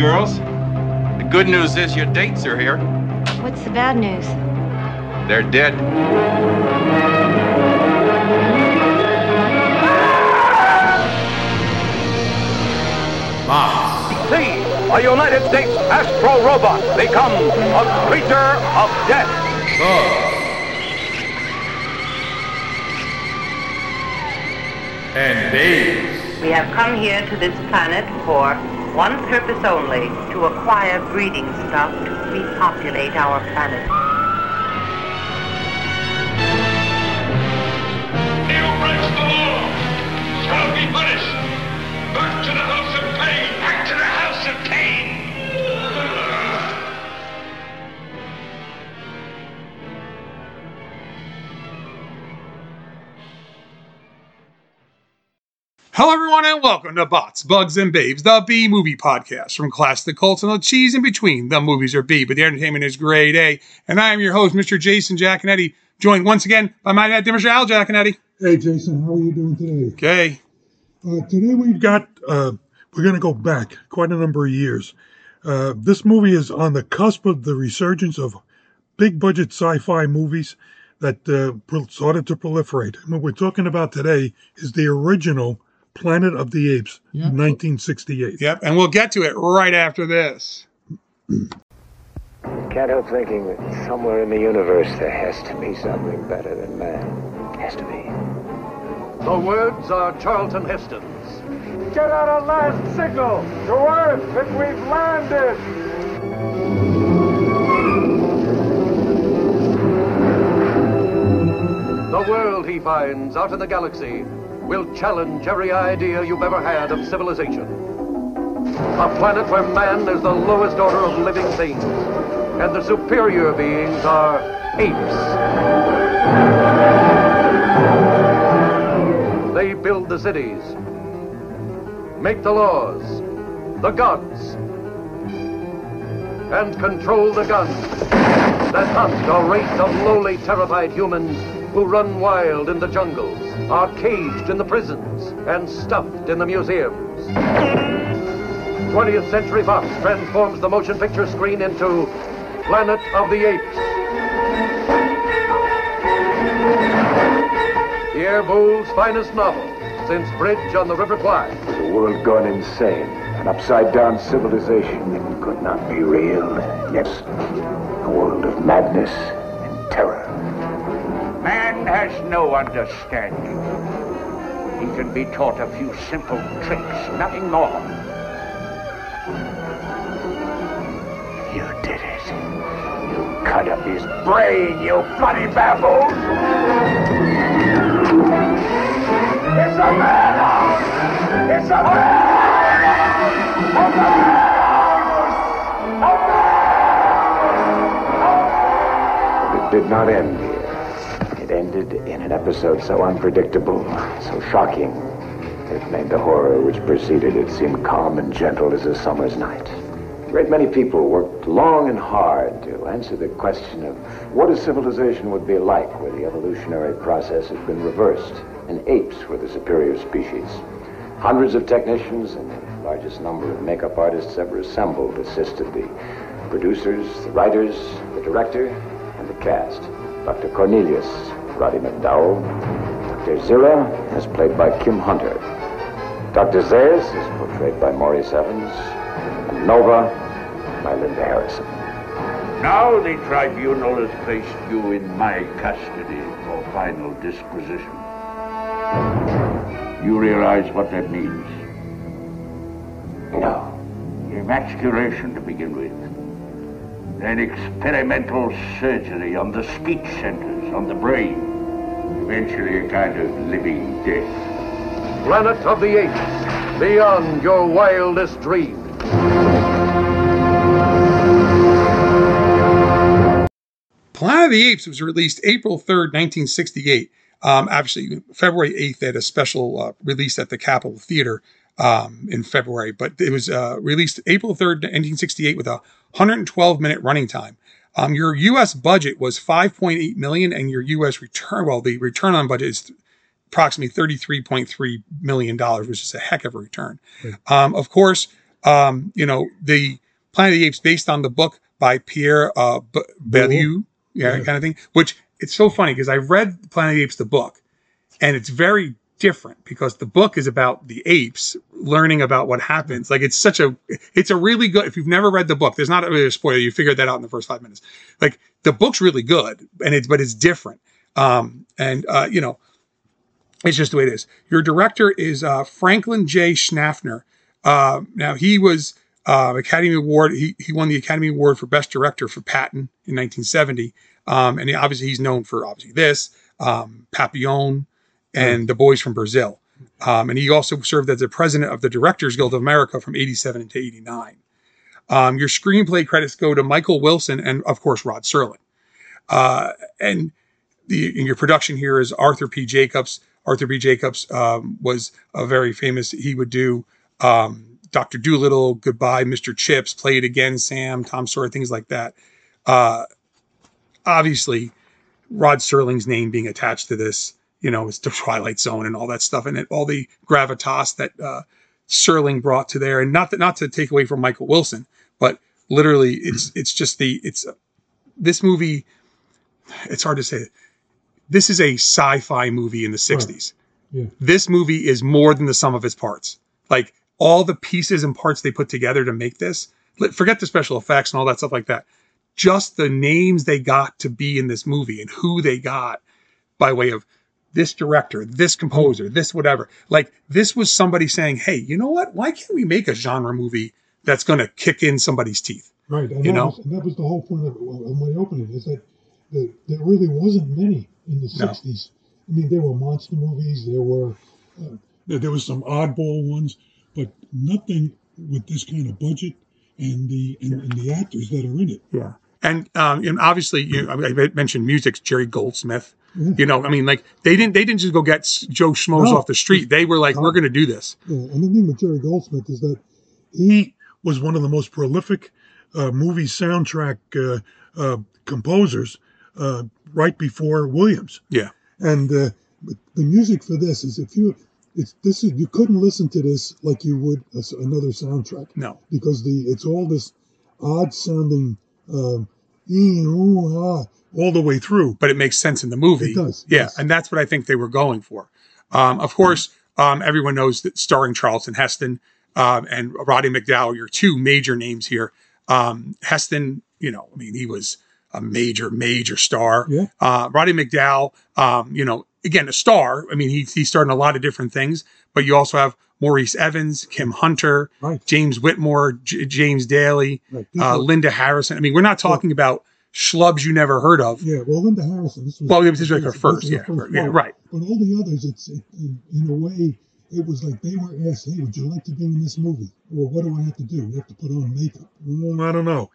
Girls. The good news is your dates are here. What's the bad news? They're dead. See, a United States astro robot become a creature of death. and babes. We have come here to this planet for one purpose only, to acquire breeding stock to repopulate our planet. Welcome to Bots, Bugs, and Babes, the B movie podcast from class to cults and the cheese in between. The movies are B, but the entertainment is grade A. And I am your host, Mr. Jason Giaconetti, joined once again by my dad, Mr. Al Giaconetti. Hey Jason, how are you doing today? Okay. Uh, today we've got uh, we're going to go back quite a number of years. Uh, this movie is on the cusp of the resurgence of big budget sci-fi movies that uh, started to proliferate. And what we're talking about today is the original Planet of the Apes, 1968. Yep, and we'll get to it right after this. Can't help thinking that somewhere in the universe there has to be something better than man. Has to be. The words are Charlton Heston's. Get out a last signal to Earth that we've landed. The world he finds out in the galaxy will challenge every idea you've ever had of civilization. A planet where man is the lowest order of living things, and the superior beings are apes. They build the cities, make the laws, the gods, and control the guns that hunt a race of lowly, terrified humans who run wild in the jungles, are caged in the prisons, and stuffed in the museums. 20th Century Fox transforms the motion picture screen into Planet of the Apes. Pierre Boulle's finest novel since Bridge on the River Kwai. The world gone insane. An upside down civilization that could not be real. Yes. A world of madness and terror. Man has no understanding. He can be taught a few simple tricks, nothing more. You did it. You cut up his brain, you bloody baboon! It's a madhouse! It's a madhouse! A! A it did not end ended in an episode so unpredictable, so shocking, it made the horror which preceded it seem calm and gentle as a summer's night. A great many people worked long and hard to answer the question of what a civilization would be like where the evolutionary process had been reversed and apes were the superior species. Hundreds of technicians and the largest number of makeup artists ever assembled assisted the producers, the writers, the director, and the cast. Dr. Cornelius, Roddy McDowall. Dr. Zira is played by Kim Hunter. Dr. Zaius is portrayed by Maurice Evans. And Nova by Linda Harrison. Now the tribunal has placed you in my custody for final disposition. You realize what that means? No. Emasculation to begin with. Then experimental surgery on the speech centers, on the brain. Eventually, a kind of living death. Planet of the Apes, beyond your wildest dreams. Planet of the Apes was released April 3rd, 1968. Um, actually, February 8th, they had a special uh, release at the Capitol Theater um, in February, but it was uh, released April 3rd, 1968 with a 112 minute running time. Um, your U.S. budget was 5.8 million, and your U.S. return, well, the return on budget is approximately 33.3 million dollars, which is a heck of a return. Um, of course, um, you know the Planet of the Apes based on the book by Pierre uh, B- Belleau, yeah, Yeah. kind of thing. Which it's so funny because I read Planet of the Apes the book, and it's very different because the book is about the apes learning about what happens. Like it's such a, it's a really good. If you've never read the book, there's not really a spoiler. You figured that out in the first five minutes. Like the book's really good, and it's but it's different. Um, and uh, you know, it's just the way it is. Your director is uh, Franklin J. Schnaffner. Uh, now he was uh, Academy Award. He he won the Academy Award for Best Director for Patton in 1970. Um, and he, obviously he's known for obviously this um, Papillon and The Boys from Brazil. Um, and he also served as the president of the Directors Guild of America from 87 to 89. Um, your screenplay credits go to Michael Wilson and of course Rod Serling. Uh, and the in your production here is Arthur P. Jacobs. Arthur P. Jacobs um, was a very famous. He would do um, Doctor Dolittle, Goodbye, Mr. Chips, Play It Again, Sam, Tom Sawyer, things like that. Uh, obviously, Rod Serling's name being attached to this, you know, it's the Twilight Zone and all that stuff, and it, all the gravitas that uh, Serling brought to there. And not that not to take away from Michael Wilson, but literally, it's it's just the it's this movie. It's hard to say. This is a sci-fi movie in the '60s. Yeah. This movie is more than the sum of its parts. Like all the pieces and parts they put together to make this. Forget the special effects and all that stuff like that. Just the names they got to be in this movie and who they got by way of this director, this composer, this whatever. Like this was somebody saying, "Hey, you know what? Why can't we make a genre movie that's going to kick in somebody's teeth?" Right, and, You that know? was, and that was the whole point of, of my opening is that the, there really wasn't many in the No. '60s. I mean, there were monster movies, there were uh, there, was some oddball ones, but nothing with this kind of budget and the and, and the actors that are in it. Yeah. And um, and obviously, you, I mentioned music. Jerry Goldsmith. Yeah. You know, I mean, like they didn't they didn't just go get Joe Schmoes No. off the street. They were like, we're going to do this. Yeah, and the thing with Jerry Goldsmith is that he was one of the most prolific uh, movie soundtrack uh, uh, composers uh, right before Williams. Yeah. And uh, the music for this is if you it's this is you couldn't listen to this like you would another soundtrack No. because the it's all this odd sounding um, all the way through. But it makes sense in the movie. It does, Yeah. yes. And that's what I think they were going for. Um, of course, um, everyone knows that starring Charlton Heston um, and Roddy McDowall, your two major names here. Um, Heston, you know, I mean, he was a major, major star. Yeah. Uh, Roddy McDowall, um, you know, again, a star. I mean, he, he starred in a lot of different things, but you also have Maurice Evans, Kim Hunter, Right. James Whitmore, J- James Daly, Right. Uh, Linda Harrison. I mean, we're not talking about schlubs you never heard of. Yeah, well, Linda Harrison. This was Well, this was like her first, yeah, yeah, right. But all the others, it's it, in, in a way, it was like they were asked, "Hey, would you like to be in this movie?" Or what do I have to do? You have to put on makeup. Well, I don't know.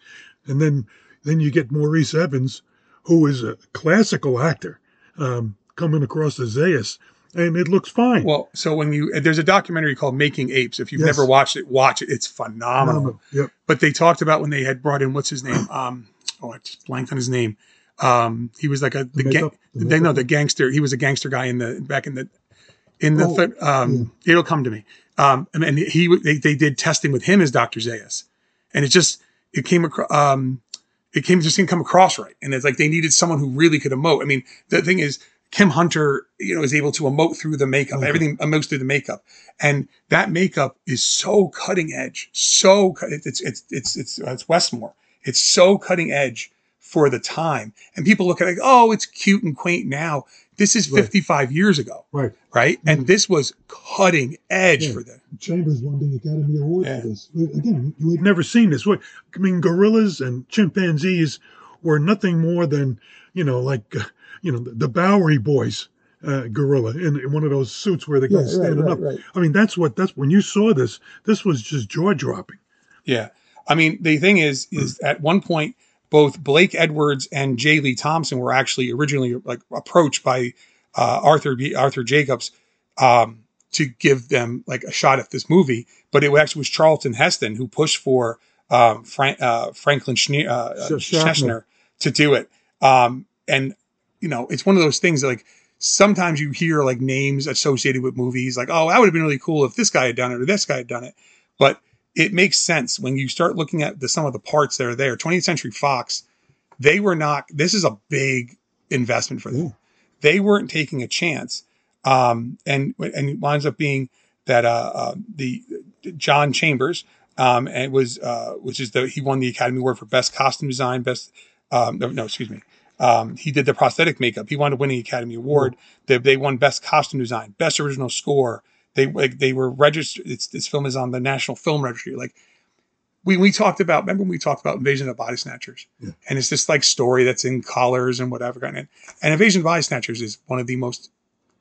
And then then you get Maurice Evans, who is a classical actor, um, coming across as Zaius, and it looks fine. Well, so when you there's a documentary called Making Apes. If you've Yes. never watched it, watch it. It's phenomenal. Phenomenal. Yep. But they talked about when they had brought in what's his name? Um, oh, I just blanked on his name. Um, he was like a the, The gang. the They know the gangster. He was a gangster guy in the back in the in the Oh, third. Um, it'll come to me. Um, and, and he they, they did testing with him as Dr. Zaius, and it just it came across. Um, it came just didn't come across right, and it's like they needed someone who really could emote. I mean, the thing is, Kim Hunter, you know, is able to emote through the makeup. Okay. Everything emotes through the makeup, and that makeup is so cutting edge. So it's it's it's it's it's, it's Westmore. It's so cutting edge for the time, and people look at it like, oh, it's cute and quaint now. This is Right. 55 years ago, right. right? And mm-hmm. this was cutting edge Yeah. for them. Chambers won the Academy Award Yeah. for this. Again, you had never seen this. What- I mean, gorillas and chimpanzees were nothing more than, you know, like, uh, you know, the, the Bowery Boys uh, gorilla in, in one of those suits where the Yeah, guy's right, standing right, up. right. I mean, that's what that's when you saw this. This was just jaw dropping. Yeah. I mean, the thing is, is at one point, both Blake Edwards and J. Lee Thompson were actually originally like approached by uh, Arthur B, Arthur Jacobs um, to give them like a shot at this movie, but it actually was Charlton Heston who pushed for um, Frank, uh, Franklin Schne- uh, Sh- Schaffner. Schneschner to do it. Um, and you know, it's one of those things that, like sometimes you hear like names associated with movies, like oh, that would have been really cool if this guy had done it or this guy had done it, but it makes sense when you start looking at the some of the parts that are there. 20th Century Fox, they were not. This is a big investment for them. They weren't taking a chance, um, and and it winds up being that uh, uh, the John Chambers, um, and it was uh, which is the he won the Academy Award for best costume design, best um, no, no excuse me. Um, he did the prosthetic makeup. He won a winning Academy Award. They, they won best costume design, best original score. They like they were registered. It's, this film is on the National Film Registry. Like we we talked about. Remember when we talked about Invasion of the Body Snatchers? And it's this like story that's in collars and whatever. And, and Invasion of the Body Snatchers is one of the most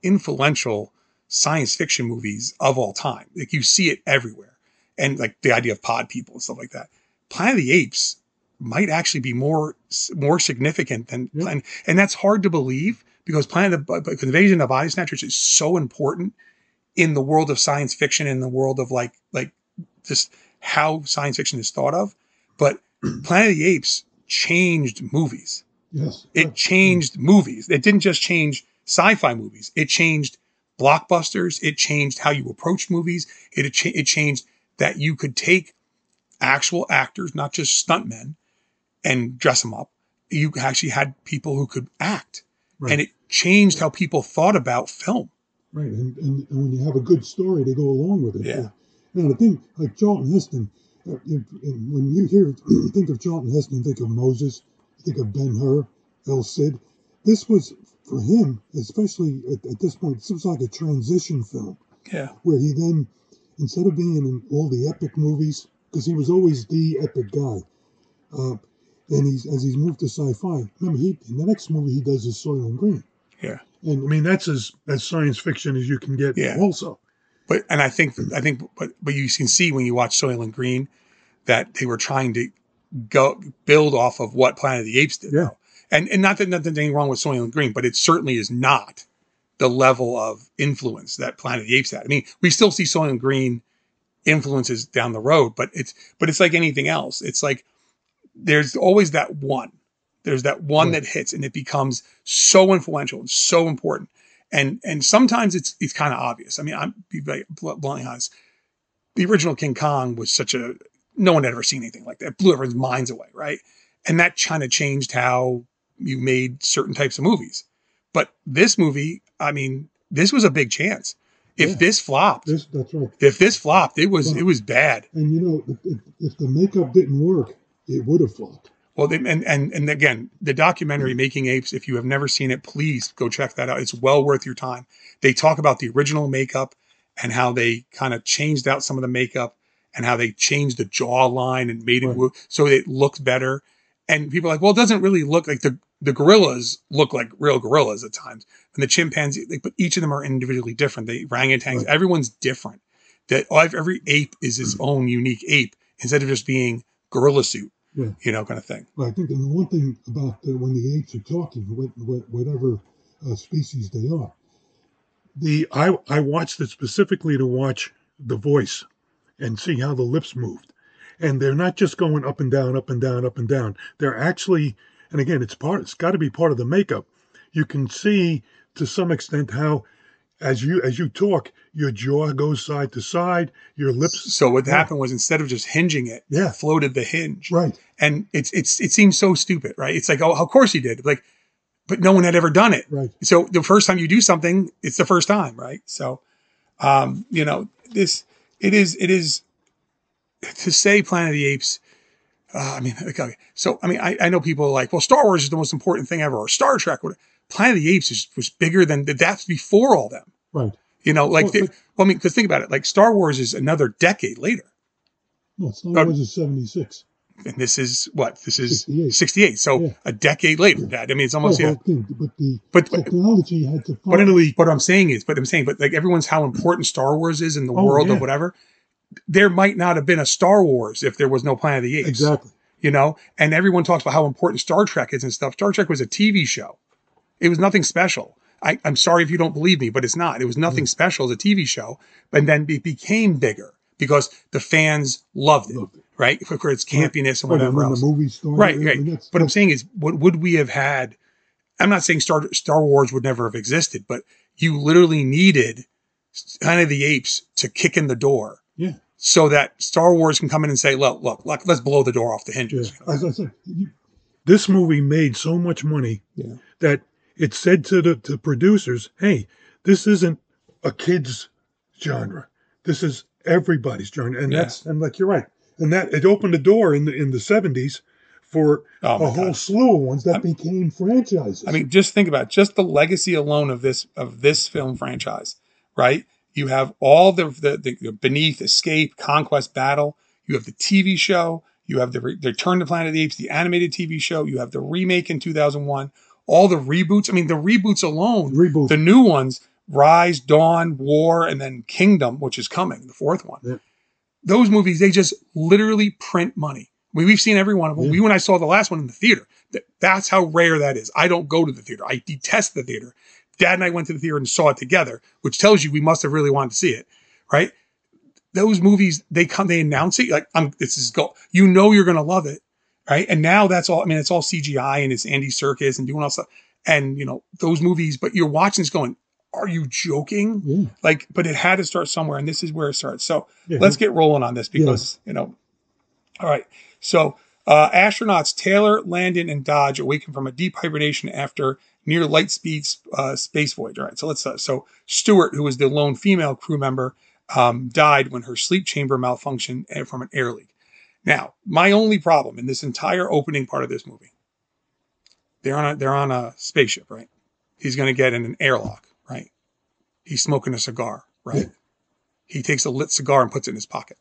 influential science fiction movies of all time. Like you see it everywhere. And like the idea of pod people and stuff like that. Planet of the Apes might actually be more more significant than mm-hmm. and, and that's hard to believe because Planet of uh, the Invasion of Body Snatchers is so important in the world of science fiction in the world of like like just how science fiction is thought of. But Planet of the Apes changed movies. Yes. It changed movies. It didn't just change sci-fi movies. It changed blockbusters. It changed how you approach movies. It it, cha- it changed that you could take actual actors, not just stuntmen, and dress them up. You actually had people who could act, Right. and it changed how people thought about film. Right, and, and, and when you have a good story, to go along with it. Yeah. Now the thing, like Charlton Heston, uh, if, if- when you hear think of Charlton Heston, think of Moses, think of Ben Hur, El Cid. This was for him, especially at, at this point. This was like a transition film Yeah. where he then, instead of being in all the epic movies, because he was always the epic guy, uh, and he's as he's moved to sci-fi. Remember, he in the next movie he does is Soylent Green. Yeah. And I mean, that's as as science fiction as you can get. Yeah. Also, But and I think I think but but you can see when you watch Soylent Green that they were trying to go build off of what Planet of the Apes did. Yeah. And and not that nothing anything wrong with Soylent Green, but it certainly is not the level of influence that Planet of the Apes had. I mean, we still see Soylent Green influences down the road, but it's but it's like anything else. It's like there's always that one. There's that one that hits and it becomes so influential and so important. And and sometimes it's it's kind of obvious. I mean, I'm be very bl- bluntly honest. The original King Kong was such a no one had ever seen anything like that. It blew everyone's minds away, right? And that kind of changed how you made certain types of movies. But this movie, I mean, this was a big chance. If Yeah. this flopped, this that's right. if this flopped, it was it was bad. And you know, if, if, if the makeup didn't work, it would have flopped. Well, they, and and and again, the documentary "Making Apes." If you have never seen it, please go check that out. It's well worth your time. They talk about the original makeup and how they kind of changed out some of the makeup and how they changed the jawline and made it Right. wo- so it looked better. And people are like, well, it doesn't really look like the the gorillas look like real gorillas at times, and the chimpanzee, like, but each of them are individually different. The orangutans, Right. everyone's different. That every ape is its own unique ape instead of just being gorilla suit, Yeah. you know, kind of thing. But I think and the one thing about the, when the apes are talking, what, what, whatever uh, species they are, the I I watched it specifically to watch the voice and see how the lips moved, and they're not just going up and down, up and down, up and down. They're actually, and again, it's part. It's got to be part of the makeup. You can see to some extent how. As you as you talk, your jaw goes side to side. Your lips. So what Yeah. happened was instead of just hinging it, Yeah. floated the hinge. Right. And it's it's it seems so stupid, right? It's like, oh, of course he did. Like, but no one had ever done it. Right. So the first time you do something, it's the first time, right? So um, you know, this it is it is to say Planet of the Apes. Uh, I mean, okay. So I mean, I, I know people are like, well, Star Wars is the most important thing ever, or Star Trek. Or, Planet of the Apes is, was bigger than that's before all them. Right. You know, like, Well, they- well, I mean, because think about it. Like Star Wars is another decade later. No, Star Uh, Wars is seventy six. and this is what this is 68. 68. So Yeah. a decade later. Dad. I mean, it's almost Oh, yeah. but, the, but the But- but- technology had to But, finally. what I'm saying is, but I'm saying, but like everyone's how important Star Wars is in the Oh, world yeah. or whatever. There might not have been a Star Wars if there was no Planet of the Apes. exactly. You know, and everyone talks about how important Star Trek is and stuff. Star Trek was a TV show. It was nothing special. I, I'm sorry if you don't believe me, but it's not. It was mm-hmm. nothing special as a TV show. And then it became bigger because the fans loved it, Loved it. right? For, its campiness and But whatever when else. the movie Right, right. But I'm saying is, what would we have had? I'm not saying Star Star Wars would never have existed, but you literally needed kind of the Apes to kick in the door yeah, so that Star Wars can come in and say, "Look, look, look let's blow the door off the yeah. hinges." As I said, you, this movie made so much money Yeah. that it said to the to producers, "Hey, this isn't a kids genre. This is everybody's genre." And Yeah. that's and like you're right. And that it opened the door in the in the 70s for Oh, a whole God. slew of ones that became franchises. I mean, just think about it, just the legacy alone of this of this film franchise, right? You have all the the, the Beneath, Escape, Conquest, Battle. You have the TV show. You have the Return to Planet of the Apes, the animated TV show. You have the remake in 2001. All the reboots. I mean, the reboots alone, Reboot. the new ones, Rise, Dawn, War, and then Kingdom, which is coming, the fourth one. Yeah. Those movies, they just literally print money. We, we've seen every one of them. Yeah. We, when I saw the last one in the theater, that, that's how rare that is. I don't go to the theater. I detest the theater. Dad and I went to the theater and saw it together, which tells you we must have really wanted to see it, right? Those movies, they come, they announce it like, I'm, this is go, you know, you're going to love it, right? And now that's all, I mean, it's all CGI and it's Andy Serkis and doing all stuff. And, you know, those movies, but you're watching this going, are you joking? yeah. Like, but it had to start somewhere, and this is where it starts. So Yeah. let's get rolling on this because you know. All right. So uh, astronauts Taylor, Landon, and Dodge awaken from a deep hibernation after near light speed uh, space voyage. All right. So let's. Uh, so Stewart, who was the lone female crew member, um, died when her sleep chamber malfunctioned uh, from an air leak. Now, my only problem in this entire opening part of this movie, they're on a they're on a spaceship, right? He's going to get in an airlock, right? He's smoking a cigar, right? He takes a lit cigar and puts it in his pocket.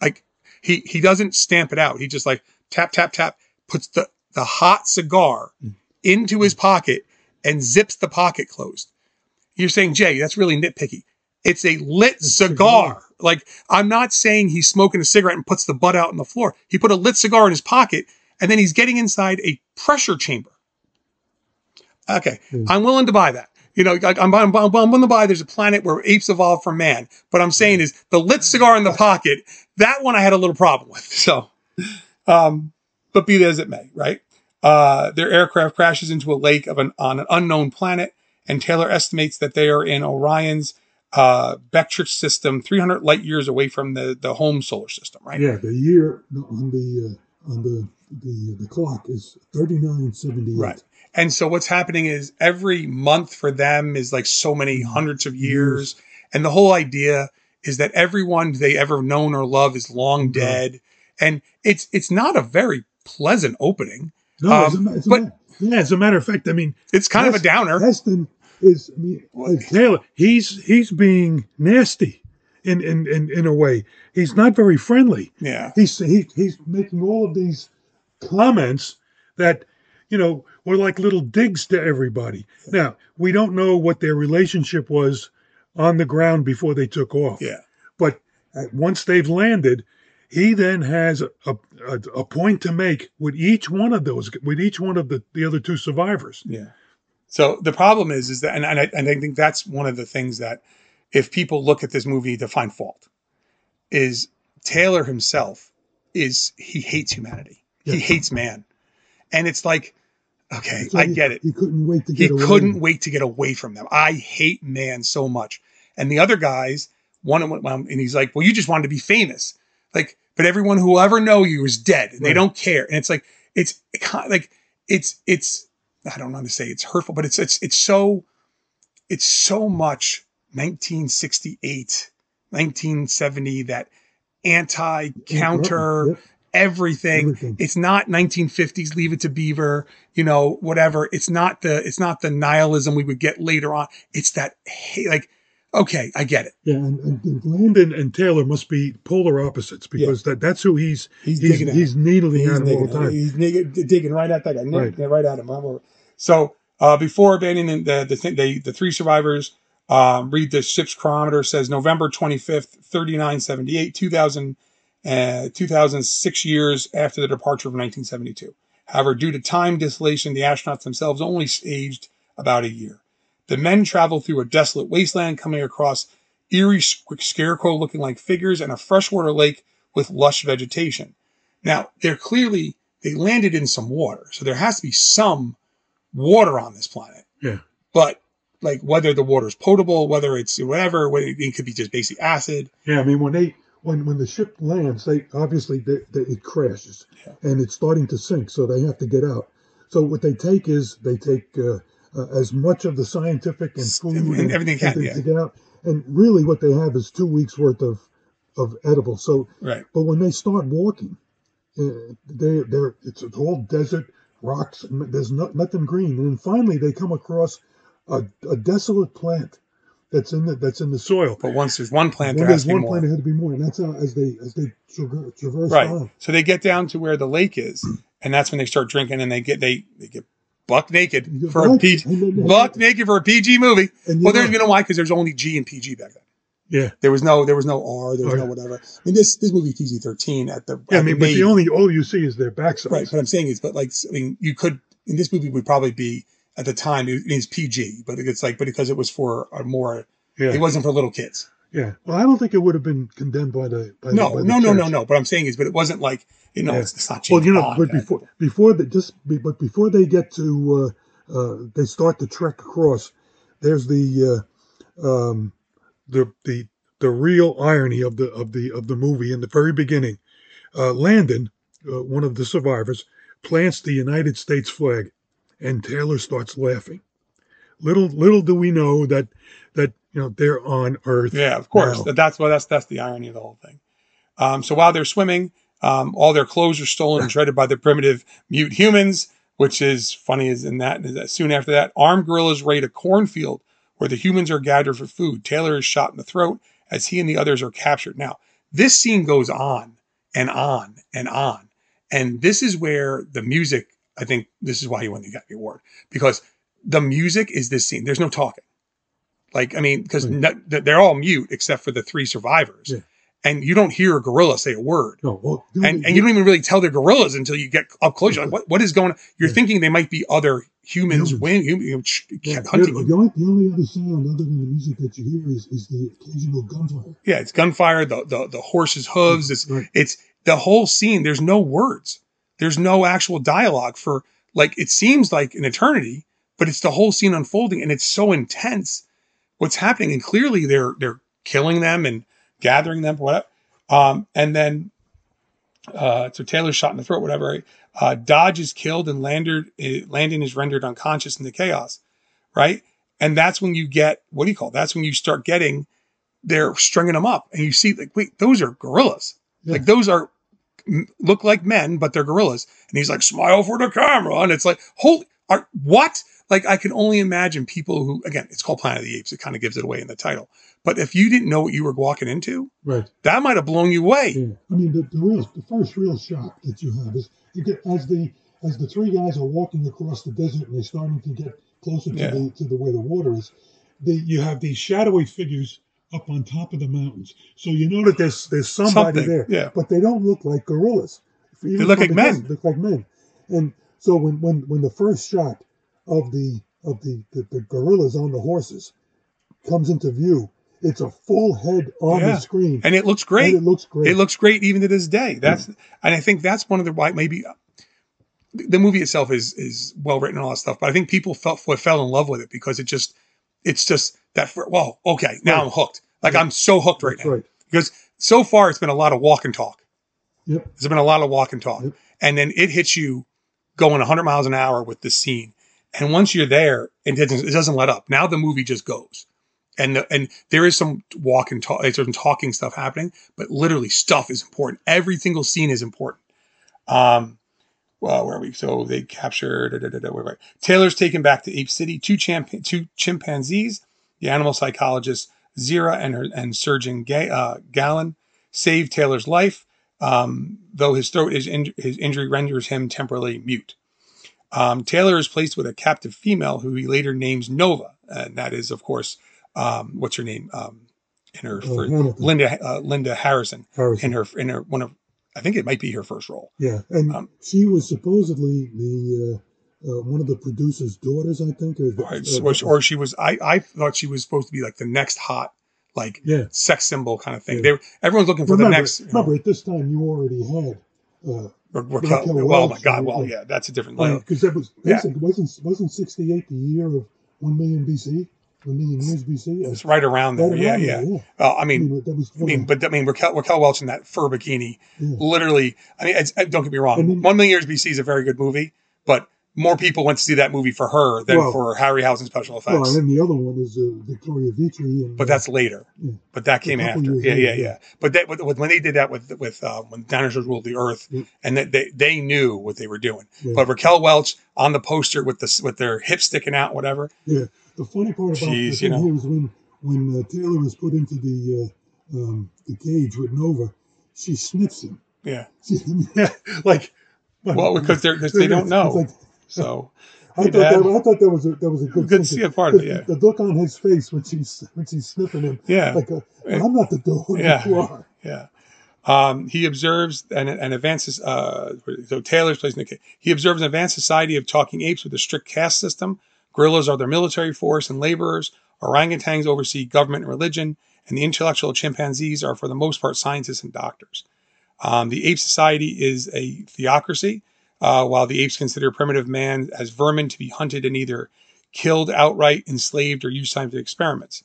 Like he he doesn't stamp it out. He just like tap tap tap puts the the hot cigar into his pocket and zips the pocket closed. You're saying, Jay, that's really nitpicky. It's a lit cigar. Like I'm not saying he's smoking a cigarette and puts the butt out on the floor. He put a lit cigar in his pocket and then he's getting inside a pressure chamber. Okay, I'm willing to buy that. You know, like, I'm, I'm, I'm willing to buy there's a planet where apes evolved from man. But I'm saying is the lit cigar in the pocket, that one I had a little problem with. So, um, but be that as it may, right? Uh, their aircraft crashes into a lake of an, on an unknown planet, and Taylor estimates that they are in Orion's uh, system, 300 light years away from the, the home solar system, right? Yeah, the year on the uh, on the the the clock is thirty nine seventy eight. Right. And so what's happening is every month for them is like so many hundreds of years. And the whole idea is that everyone they ever known or loved is long dead. And it's it's not a very pleasant opening. No, Um, as a but- ma- yeah, as a matter of fact, I mean, It's kind of a downer. Is I mean, Taylor. He's he's being nasty in, in in in a way. He's not very friendly. Yeah. He's he, he's making all of these comments that you know were like little digs to everybody. Now we don't know what their relationship was on the ground before they took off. Yeah. But once they've landed, he then has a, a, a point to make with each one of those, with each one of the, the other two survivors. Yeah. So the problem is, is that, and, and, I, and I think that's one of the things that if people look at this movie to find fault, is Taylor himself is he hates humanity. He hates man. And it's like, okay, So I he- get it. He couldn't wait to he get away. couldn't wait to get away from them. I hate man so much. And the other guys, one of them, and he's like, well, you just wanted to be famous. Like, but everyone who will ever know you is dead and they don't care. And it's like, it's like, it's, it's, I don't know how to say it's hurtful, but it's, it's, it's so, it's so much 1968, 1970, that anti counter Yep. everything. Everything. It's not 1950s Leave It to Beaver, you know, whatever. It's not the it's not the nihilism we would get later on. It's that hey, like Okay, I get it. Yeah, and, and Landon and Taylor must be polar opposites because that, that's who he's He's he's digging he's, needling He's at him all the time. he's digging, digging right at that guy, Right. right, at him. So uh, before abandoning the the, thing, they, the three survivors um, read the ship's chronometer says November 25th, 3978, 2000, uh, 2006 years after the departure of 1972. However, due to time dilation, the astronauts themselves only aged about a year. The men travel through a desolate wasteland, coming across eerie scarecrow looking like figures and a freshwater lake with lush vegetation. Now, they're clearly, they landed in some water, so there has to be some water on this planet. Yeah. But, like, whether the water is potable, whether it's whatever, whether it could be just basic acid. Yeah, I mean when they when when the ship lands, they obviously they, they, it crashes and it's starting to sink, so they have to get out. So what they take is they take uh, uh, as much of the scientific and food and everything can, to, yeah. get out, and really what they have is two weeks worth of of edible. So, Right. but when they start walking, uh, they they're it's all desert rocks. There's no, nothing green, and then finally they come across a, a desolate plant that's in the that's in the soil. But once there's one plant, there has there's one more. plant, there had to be more, and that's how as they as they traver- traverse Right. on. So they get down to where the lake is, and that's when they start drinking, and they get they they get buck naked for a PG buck naked for a PG movie. Well, there's you know why? Because there's only G and PG back then. Yeah, There was no there was no R. There was Oh, no whatever. I mean, this this movie PG thirteen at the yeah. I at mean, but main- the only all you see is their backsides. right. What I'm saying is, but like I mean, you could in this movie would probably be at the time it is PG, but it's like but because it was for a more Yeah, it wasn't for little kids. Yeah. Well, I don't think it would have been condemned by the by the- No, the no, no, no, no. But I'm saying is, but it wasn't like you know, Yeah. it's, it's not. Well, you know, Bond, but before before they just but before they get to uh, uh, they start the trek across. There's the uh, um, the the the real irony of the of the of the movie in the very beginning. Uh, Landon, uh, one of the survivors, plants the United States flag, and Taylor starts laughing. Little little do we know that you know they're on Earth. Yeah, of course. now. That's what that's that's the irony of the whole thing. Um, so while they're swimming, um, all their clothes are stolen and shredded by the primitive mute humans, which is funny. Is in that, is that soon after that, armed gorillas raid a cornfield where the humans are gathered for food. Taylor is shot in the throat as he and the others are captured. Now, this scene goes on and on and on, and this is where the music. I think this is why he won the Academy Award because the music is this scene. There's no talking. Like, I mean, because Right. Hmm. they're all mute except for the three survivors. Yeah. And you don't hear a gorilla say a word. No, well, And, and you don't even really tell they're gorillas until you get up close. You're like, what, what is going on? You're Yeah. thinking they might be other humans, Humans. win, hum- you know, ch- Yeah, hunting. the, the only, the only other sound other than the music that you hear is, is the occasional gunfire. Yeah, it's gunfire, the, the, the horse's hooves. It's, Right. it's the whole scene. There's no words. There's no actual dialogue for like, it seems like an eternity, but it's the whole scene unfolding and it's so intense what's happening. And clearly they're, they're killing them and gathering them, whatever. Um, and then, uh, so Taylor's shot in the throat, whatever. Uh, Dodge is killed and Lander, uh, Landon is rendered unconscious in the chaos, right? And that's when you get, what do you call it? That's when you start getting, they're stringing them up and you see like, wait, those are gorillas. Yeah. Like those are, look like men, but they're gorillas. And he's like, smile for the camera. And it's like, holy, are, what? Like I can only imagine people who, again, it's called Planet of the Apes. It kind of gives it away in the title. But if you didn't know what you were walking into, Right. that might have blown you away. Yeah. I mean, the, the real, the first real shock that you have is you get as the as the three guys are walking across the desert and they're starting to get closer to Yeah. the to the where the water is. They, you have these shadowy figures up on top of the mountains, so you know that there's there's somebody Something, there. yeah. But they don't look like gorillas. Even They look like men. Look like men. And so when when when the first shot of the of the the, the gorillas on the horses comes into view, it's a full head on Yeah. the screen. And it looks great. And it looks great. It looks great even to this day. That's and I think that's one of the why maybe uh, the movie itself is is well written and all that stuff. But I think people felt fell in love with it because it just it's just that for well okay now Right. I'm hooked. Like I'm so hooked right That's now right. because so far it's been a lot of walk and talk. Yep. There's been a lot of walk and talk, Yep. and then it hits you going 100 miles an hour with this scene. And once you're there, it doesn't it doesn't let up. Now the movie just goes, and the, and there is some walk and talk, there's some talking stuff happening, but literally stuff is important. Every single scene is important. Um, well, where are we? So they capture da, da, da. Taylor's taken back to Ape City. Two champ, two chimpanzees. The animal psychologist Zira and her and Surgeon Ga- uh, save Taylor's life, um, though his throat is in- his injury renders him temporarily mute. Um, Taylor is placed with a captive female who he later names Nova, and that is, of course, um, what's her name? Um, in her Oh, first. Linda uh, Linda Harrison, Harrison. in her in her one of I think it might be her first role. Yeah, and Um, she was supposedly the uh, uh, one of the producer's daughters, I think, or, the, Or, or, or she was I I thought she was supposed to be like the next hot like yeah. sex symbol kind of thing. Yeah. They were, everyone's looking for Remember, the next. you know, remember, at this time you already had uh, Ra- Raquel, Raquel well, my God, well, yeah. that's a different level. because that was Yeah. wasn't wasn't wasn't sixty eight the year of one million BC, one million years BC. It's right around there. Right yeah, around yeah. there, yeah. Uh, I I mean, mean, that was. I mean, but I mean, Raquel, Raquel Welch in that fur bikini, Yeah. literally. I mean, it's, don't get me wrong. One Million Years BC is a very good movie, but more people went to see that movie for her than Well- for Harryhausen special effects. well, and then the other one is uh, Victoria Vetri, and but that's later. Yeah. But that came after. Yeah, yeah, yeah, yeah. But that with, with- when they did that with with uh, when dinosaurs ruled the earth, Yeah. and that they they knew what they were doing. But Raquel Welch on the poster with the with their hips sticking out, whatever. Yeah, the funny part about Jeez, the you know. here is when when uh, Taylor was put into the uh, um, the cage with Nova, she sniffs him. Yeah. She, yeah, like Well, because they're because they don't It's know. So I thought Dad. that I thought that was a that was a good, Good thing, yeah, part of it, yeah. The look on his face when she's when she's sniffing him, Yeah. like a, I'm not the dog, Yeah. you are. Yeah. Um, he observes and, advances. Uh, so Taylor's in the. ca- He observes an advanced society of talking apes with a strict caste system. Gorillas are their military force and laborers. Orangutans oversee government and religion, and the intellectual chimpanzees are, for the most part, scientists and doctors. Um, the ape society is a theocracy, uh, while the apes consider primitive man as vermin to be hunted and either killed outright, enslaved, or used scientific experiments.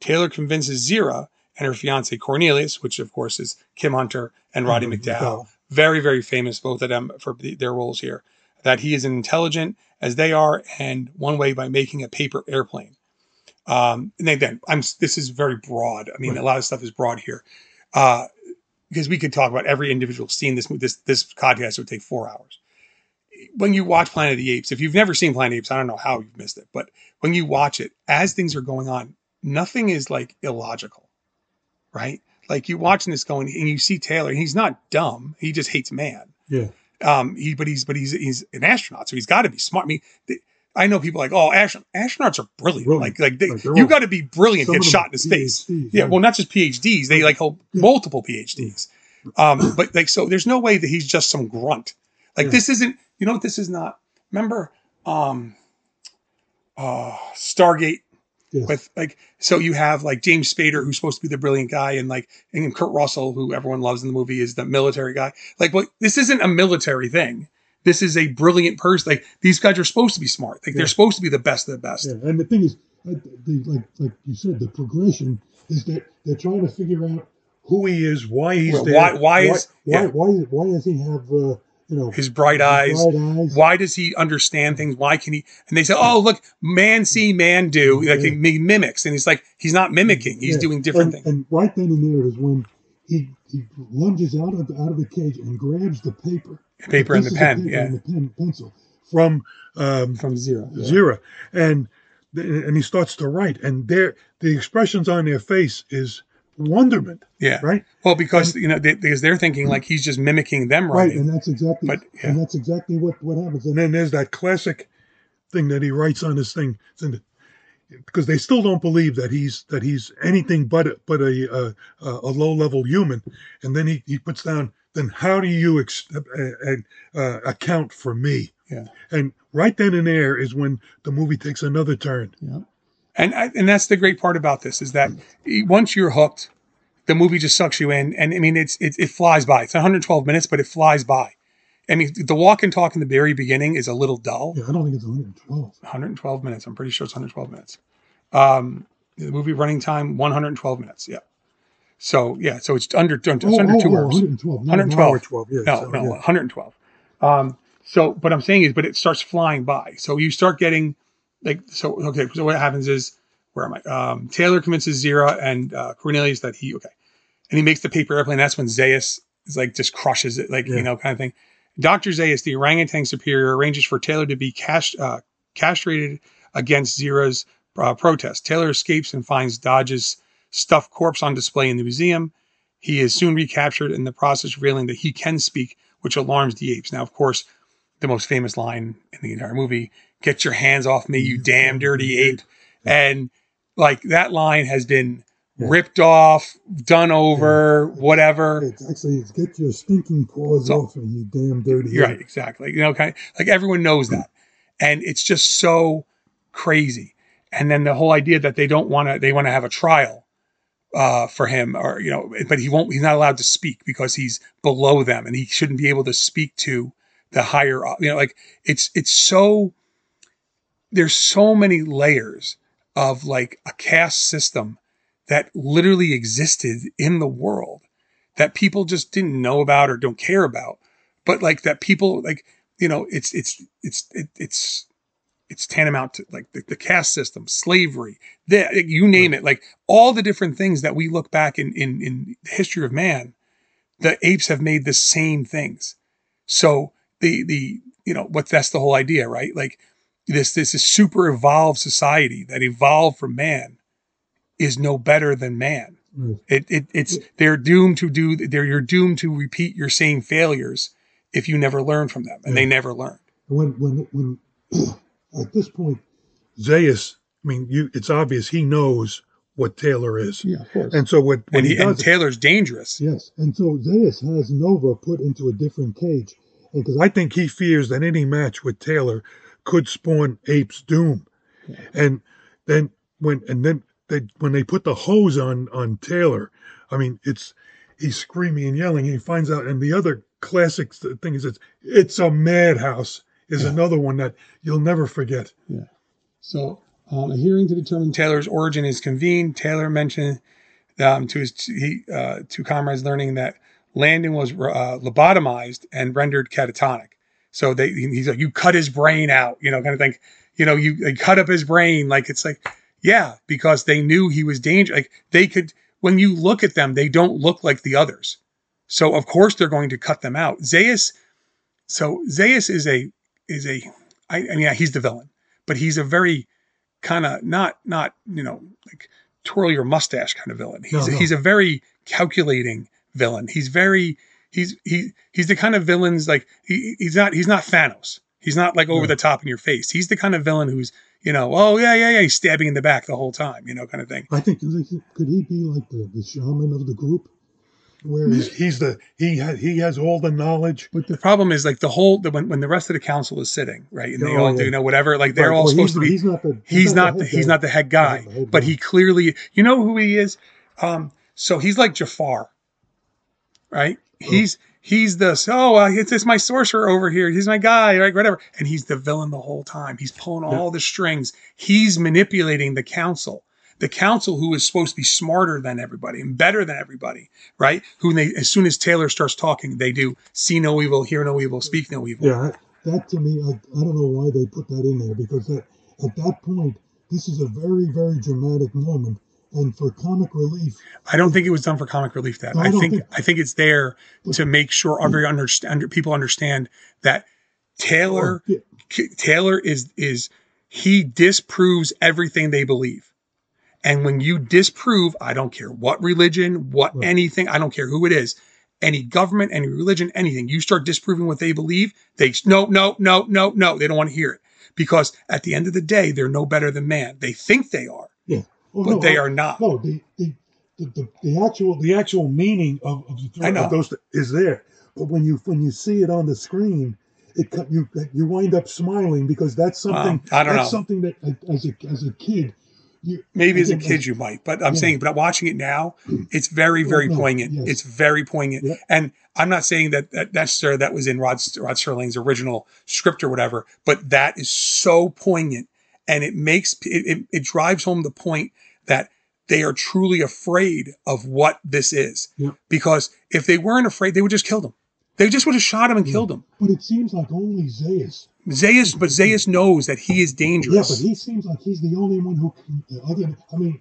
Taylor convinces Zira and her fiance Cornelius, which of course is Kim Hunter and Roddy Mhm, McDowall, very very famous both of them for the, their roles here, that he is as intelligent as they are, and one way by making a paper airplane. Um, and then, I'm this is very broad. I mean, a lot of stuff is broad here, uh, because we could talk about every individual scene. This this this podcast would take four hours. When you watch Planet of the Apes, if you've never seen Planet of the Apes, I don't know how you've missed it, but when you watch it, as things are going on, nothing is like illogical, right? Like you watching this going, and you see Taylor, and he's not dumb; he just hates man. Yeah, Um, he but he's but he's he's an astronaut, so he's got to be smart. I mean, th- I know people like, oh, astron- astronauts are brilliant. Brilliant. Like like they, Like, you got to be brilliant, some get shot in the face. PhDs, Yeah, yeah. well, not just PhDs; they like hold multiple PhDs. Um, but like, so there's no way that he's just some grunt. Like Yeah. this isn't. You know what this is not. Remember, um, uh, Stargate yes. with like so you have like James Spader who's supposed to be the brilliant guy and like and Kurt Russell who everyone loves in the movie is the military guy. Like what this isn't a military thing. This is a brilliant person. Like these guys are supposed to be smart. Like Yeah. they're supposed to be the best of the best. Yeah, and the thing is, uh, the, like like you said, the progression is that they're trying to figure out who he is, why he's Well, there, why- why is- why yeah. why why does he have uh, you know His bright eyes. bright eyes? Why does he understand things? Why can he? And they say, "Oh, look, man see, man do." Like Yeah. he mimics, and he's like, he's not mimicking. He's Yeah, doing different and, things. And right then and there is when he he lunges out of the, out of the cage and grabs the paper, Paper and the pen, paper yeah. and the pen pencil from um, From zero. Zira, and and he starts to write, and there the expressions on their face is wonderment, Yeah. right? Well, because you know, they, because they're thinking like he's just mimicking them Right, and that's exactly But, yeah. and that's exactly what what happens. And then there's that classic thing that he writes on his thing, it's in the- because they still don't believe that he's that he's anything but a, but a uh, a low level human. And then he, he puts down, then how do you ex- uh, uh, account for me? Yeah. And right then and there is when the movie takes another turn. Yeah. And and that's the great part about this is that once you're hooked, the movie just sucks you in. And I mean, it's it, it flies by. It's 112 minutes, but it flies by. I mean, the walk and talk in the very beginning is a little dull. Yeah, I don't think it's 112. 112 minutes. I'm pretty sure it's 112 minutes. Um, the movie running time 112 minutes. Yeah. So yeah, so it's under it's under Oh, oh, two oh, hours. 112, 112. hour 12, yeah, no, so, no, yeah. 112. Um, so, what I'm saying is, but it starts flying by. So you start getting like, so, okay. So what happens is, where am I? Um, Taylor convinces Zira and uh, Cornelius that he, okay. And he makes the paper airplane. That's when Zaius is like, just crushes it, like, Yeah. you know, kind of thing. Dr. Zaius, the orangutan superior, arranges for Taylor to be cast, uh, castrated against Zira's uh, protest. Taylor escapes and finds Dodge's stuffed corpse on display in the museum. He is soon recaptured in the process, revealing that he can speak, which alarms the apes. Now, of course, the most famous line in the entire movie get your hands off me, you damn dirty ape. And like that line has been ripped off, done over, whatever. It's actually it's get your stinking paws So- off me, you damn dirty. You're right, exactly. You know, kind of, like everyone knows that, and it's just so crazy. And then the whole idea that they don't want to, they want to have a trial uh, for him, or you know, but he won't. He's not allowed to speak because he's below them, and he shouldn't be able to speak to the higher. You know, like it's it's so. There's so many layers of like a caste system that literally existed in the world that people just didn't know about or don't care about. But like that people like you know it's it's it's it, it's it's tantamount to like the, the caste system slavery the, you name it. Like all the different things that we look back in in in the history of man the apes have made the same things. So the the you know what that's the whole idea right? Like this this is super evolved society that evolved from man is no better than man Right. it, it it's they're doomed to do they're you're doomed to repeat your same failures if you never learn from them and they never learn when when when at this point Zaius, I mean, you it's obvious he knows what Taylor is. Yeah, of course. And so what when and, he, he, and it- taylor's dangerous Yes, and so Zaius has Nova put into a different cage, and because I think he fears that any match with Taylor could spawn Ape's doom, and then when and then they when they put the hose on on Taylor, I mean it's he's screaming and yelling, and he finds out, and the other classic thing is it's it's a madhouse is another one that you'll never forget. Yeah. So, um, a hearing to determine taylor's origin is convened taylor mentioned um, to his he, uh, two comrades learning that landon was uh, lobotomized and rendered catatonic so they he's like you cut his brain out you know kind of thing you know you they cut up his brain like it's like yeah because they knew he was dangerous like they could when you look at them they don't look like the others so of course they're going to cut them out zaius so zaius is a is a I, I mean he's the villain but he's a very kind of not not you know like twirl your mustache kind of villain. He's No, no. he's a very calculating villain. He's very he's he he's the kind of villains like he, he's not he's not Thanos. He's not like over the top in your face. He's the kind of villain who's you know oh yeah yeah yeah he's stabbing in the back the whole time you know kind of thing. I think could he be like the, the shaman of the group, where he's, he's the he has he has all the knowledge. but the The problem is like the whole the, when when the rest of the council is sitting right and they Oh, all yeah. do you know whatever like they're Right, all well, supposed to be He's not the. he's not the, head he's guy. not the head guy, the head but guy. he clearly you know who he is. Um, so he's like Jafar, right? He's he's the so uh, it's, it's my sorcerer over here. He's my guy, right? Whatever, and he's the villain the whole time. He's pulling all the strings. He's manipulating the council. The council, who is supposed to be smarter than everybody and better than everybody, right? Who they, as soon as Taylor starts talking, they do see no evil, hear no evil, speak no evil. Yeah, that to me, I, I don't know why they put that in there because that, at that point, this is a very, very dramatic moment. And for comic relief, I don't think it was done for comic relief. That No, I I think, think- I think it's there to make sure every understand people understand that Taylor Oh, yeah. Taylor is is he disproves everything they believe. And when you disprove, I don't care what religion, what Right. anything, I don't care who it is, any government, any religion, anything, you start disproving what they believe, they no, no, no, no, no, they don't want to hear it. Because at the end of the day, they're no better than man. They think they are, yeah, oh, but no, they I- are not. No, the the, the, the, actual the actual meaning of, of, the, know. of those is there, but when you when you see it on the screen, it you you wind up smiling because that's something I don't that's know. something that uh, as a as a kid, you Maybe as a kid you might, but I'm Yeah. saying, but watching it now, it's very, very no, poignant. yes. It's very poignant, Yeah. and I'm not saying that that necessarily that was in Rod Rod Serling's original script or whatever, but that is so poignant, and it makes it, it, it drives home the point that they are truly afraid of what this is. Yeah. Because if they weren't afraid, they would just kill them. They just would have shot him and killed him. But it seems like only Zaius. Zaius, but Zaius knows that he is dangerous. Yeah, but he seems like he's the only one who can. Other, I mean,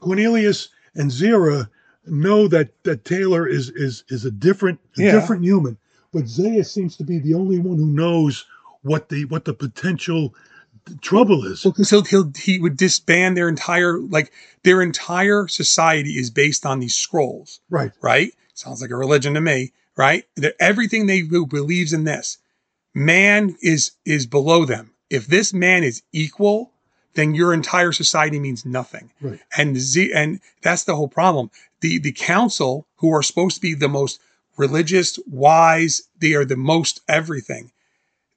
Cornelius and Zira know that that Taylor is is is a different a Yeah. different human, but Zaius seems to be the only one who knows what the what the potential the trouble is, Well, because he'll, he'll he would disband their entire like their entire society is based on these scrolls, right? right? Sounds like a religion to me, right? That everything they do believes in this. Man is is below them. If this man is equal, then your entire society means nothing. Right. And Z, and that's the whole problem. The the council, who are supposed to be the most religious, wise, they are the most everything.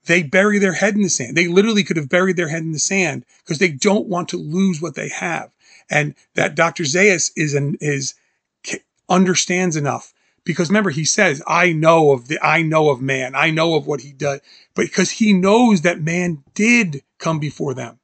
They bury their head in the sand. They literally could have buried their head in the sand because they don't want to lose what they have. And that Dr. Zaius is an is understands enough because remember he says I know of the I know of man. I know of what he does, but because he knows that man did come before them.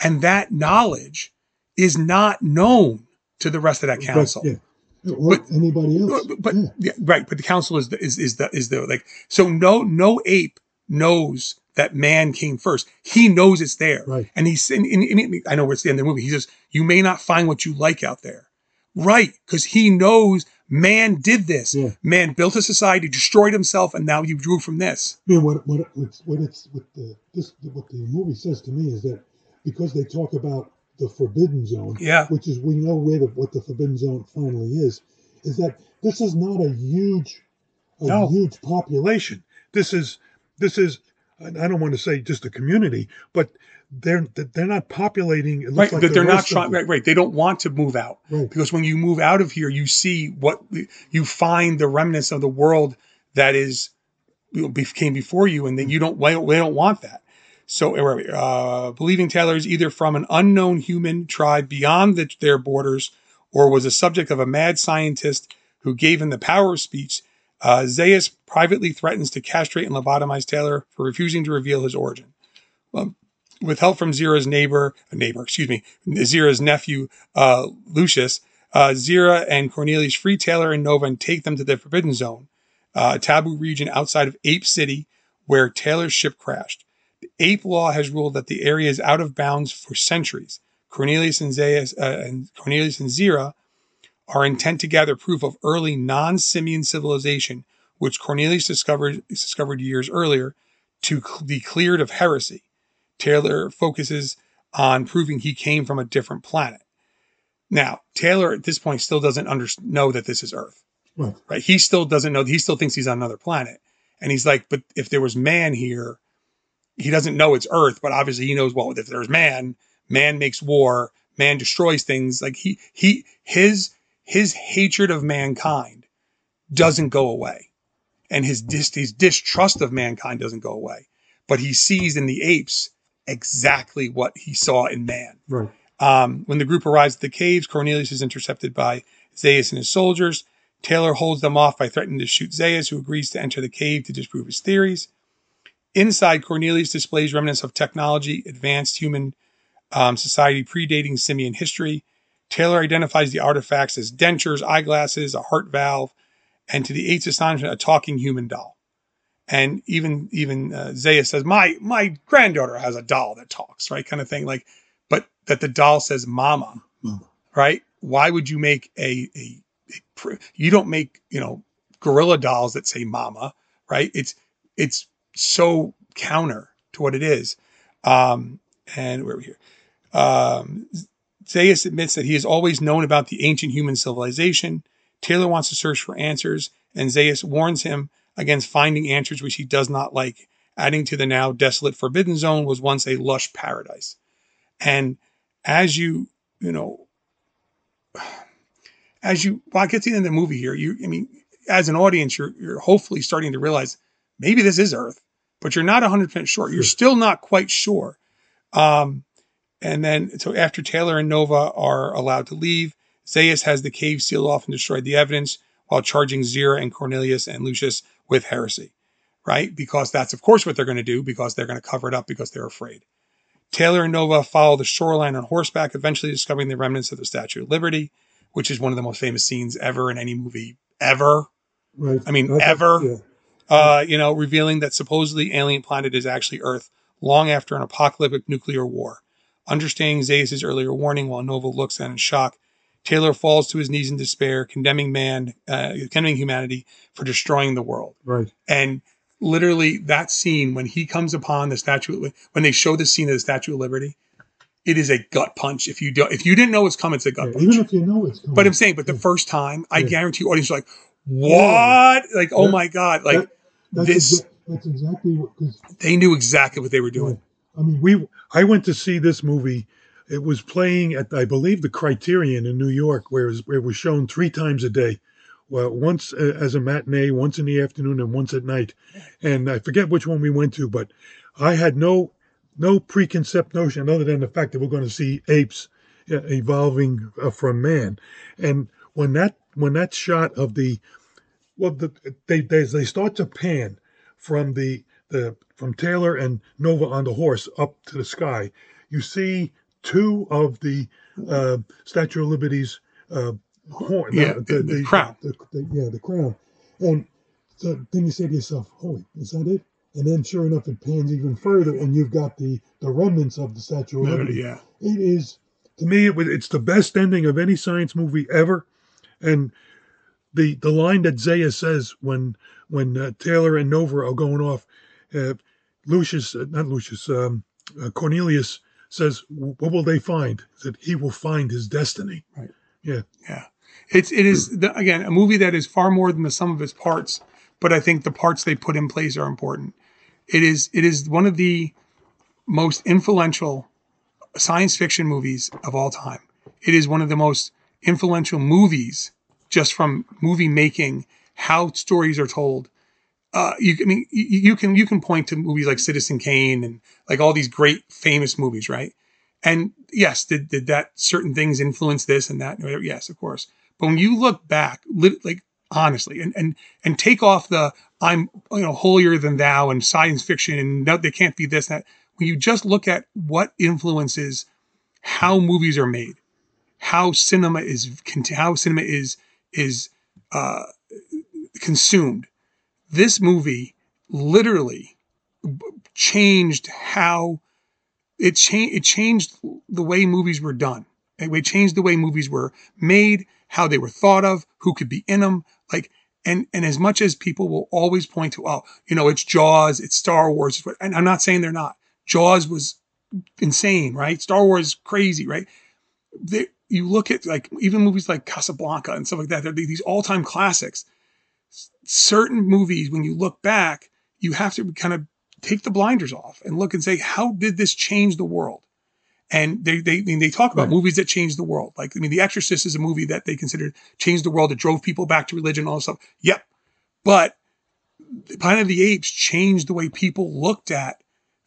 And that knowledge is not known to the rest of that council. But, yeah. Or But- anybody else. But, but yeah, right. But the council is the, is is the is the like so no no ape knows that man came first. He knows it's there, Right. And he's and, and- and I know where it's the end of the movie. He says you may not find what you like out there, right? Because he knows man did this. Yeah. Man built a society, destroyed himself, and now he drew from this. Yeah, what what what's, what it's what the this what the movie says to me is that because they talk about the forbidden zone, Yeah. which is we know where the what the forbidden zone finally is, is that this is not a huge a No. huge population. This is this is I don't want to say just a community, but they're they're not populating. It looks Right, like that they're not trying. Right, right. They don't want to move out Right. because when you move out of here, you see what you find the remnants of the world that is you know, came before you, and then you don't. They don't, want that. So, we? Uh, believing Taylor is either from an unknown human tribe beyond the, their borders, or was a subject of a mad scientist who gave him the power of speech. Uh, Zaius privately threatens to castrate and lobotomize Taylor for refusing to reveal his origin with help from Zira's neighbor, a neighbor, excuse me, Zira's nephew, uh, Lucius, uh, Zira and Cornelius free Taylor and Nova and take them to the Forbidden Zone, uh, a taboo region outside of Ape City where Taylor's ship crashed. The Ape law has ruled that the area is out of bounds for centuries. Cornelius and, Zaius, uh, and Cornelius and Zira are intent to gather proof of early non-simian civilization, which Cornelius discovered discovered years earlier, to be cleared of heresy. Taylor focuses on proving he came from a different planet. Now, Taylor at this point still doesn't under- know that this is Earth, Right. right? He still doesn't know. He still thinks he's on another planet, and he's like, "But if there was man here, he doesn't know it's Earth, but obviously he knows. Well, if there's man, man makes war, man destroys things. Like he, he, his, his hatred of mankind doesn't go away, and his dis, his distrust of mankind doesn't go away. But he sees in the apes exactly what he saw in man. Right. Um, when the group arrives at the caves, Cornelius is intercepted by Zaius and his soldiers. Taylor holds them off by threatening to shoot Zaius, who agrees to enter the cave to disprove his theories. Inside, Cornelius displays remnants of technology, advanced human um, society predating simian history. Taylor identifies the artifacts as dentures, eyeglasses, a heart valve, and to the eight's astonishment, a talking human doll. And even even uh, Zaius says, "My my granddaughter has a doll that talks, right? Kind of thing. Like, but that the doll says "Mama," Mama. right? Why would you make a, a, a pr- you don't make you know gorilla dolls that say "Mama," right? It's it's so counter to what it is. Um, and where are we here? Um, Zaius admits that he has always known about the ancient human civilization. Taylor wants to search for answers, and Zaius warns him against finding answers which he does not like, adding to the now desolate Forbidden Zone was once a lush paradise. And as you, you know, as you, well, I get to the end of the movie here, you, I mean, as an audience, you're, you're hopefully starting to realize maybe this is Earth, but you're not 100% sure. You're still not quite sure. Um, and then, so after Taylor and Nova are allowed to leave, Zaius has the cave sealed off and destroyed the evidence while charging Zira and Cornelius and Lucius with heresy, right? Because that's, of course, what they're going to do because they're going to cover it up because they're afraid. Taylor and Nova follow the shoreline on horseback, eventually discovering the remnants of the Statue of Liberty, which is one of the most famous scenes ever in any movie ever. Right. I mean, That's- ever. yeah. Uh, you know, revealing that supposedly alien planet is actually Earth long after an apocalyptic nuclear war. Understanding Zaius' earlier warning while Nova looks at in shock, Taylor falls to his knees in despair, condemning man, uh, condemning humanity for destroying the world. Right. And literally that scene when he comes upon the statue when they show the scene of the Statue of Liberty, it is a gut punch. If you don't, if you didn't know it's coming, it's a gut Yeah, punch. even if you know it's coming. But I'm saying, but the first time, I Yeah. guarantee you, audience are like, what? Like, oh Yeah. my god! Like That- that's this, exa- that's exactly what. They knew exactly what they were doing. I mean, we. I went to see this movie. It was playing at, I believe, the Criterion in New York, where it was, it was shown three times a day. Well, once uh, as a matinee, once in the afternoon, and once at night. And I forget which one we went to, but I had no no preconceived notion other than the fact that we're going to see apes uh, evolving uh, from man. And when that when that shot of the well, the, they, they they start to pan from the the from Taylor and Nova on the horse up to the sky. You see two of the uh, Statue of Liberty's uh, horn, Yeah, the crown. the- the- yeah, the crown, and so then you say to yourself, "Holy, is that it?" And then, sure enough, it pans even further, and you've got the the remnants of the Statue of Liberty. Yeah. It is to me, it was, it's the best ending of any science movie ever, and the the line that Zaius says when when uh, Taylor and Nova are going off, uh, Lucius, uh, not Lucius, um, uh, Cornelius says, "What will they find?" That he will find his destiny. Right. Yeah. Yeah. It's it is the, again a movie that is far more than the sum of its parts, but I think the parts they put in place are important. It is it is one of the most influential science fiction movies of all time. It is one of the most influential movies just from movie making, how stories are told. Uh, you, I mean, you, you can you can point to movies like Citizen Kane and like all these great famous movies, right? And yes, did, did that certain things influence this and that? Yes, of course. But when you look back, like honestly, and and and take off the I'm you know holier than thou and science fiction and no, they can't be this that. When you just look at what influences how movies are made, how cinema is how cinema is is uh, consumed. This movie literally changed how it changed it changed the way movies were done. It changed the way movies were made, how they were thought of, who could be in them. Like and and as much as people will always point to, oh, you know, it's Jaws, it's Star Wars, and I'm not saying they're not. Jaws was insane, right? Star Wars crazy, right? They, you look at like even movies like Casablanca and stuff like that. They're these all-time classics. Certain movies, when you look back, you have to kind of take the blinders off and look and say, how did this change the world? And they they I mean, they talk about Right. movies that changed the world. Like I mean, The Exorcist is a movie that they considered changed the world. It drove people back to religion, all this stuff. Yep, but Planet of the Apes changed the way people looked at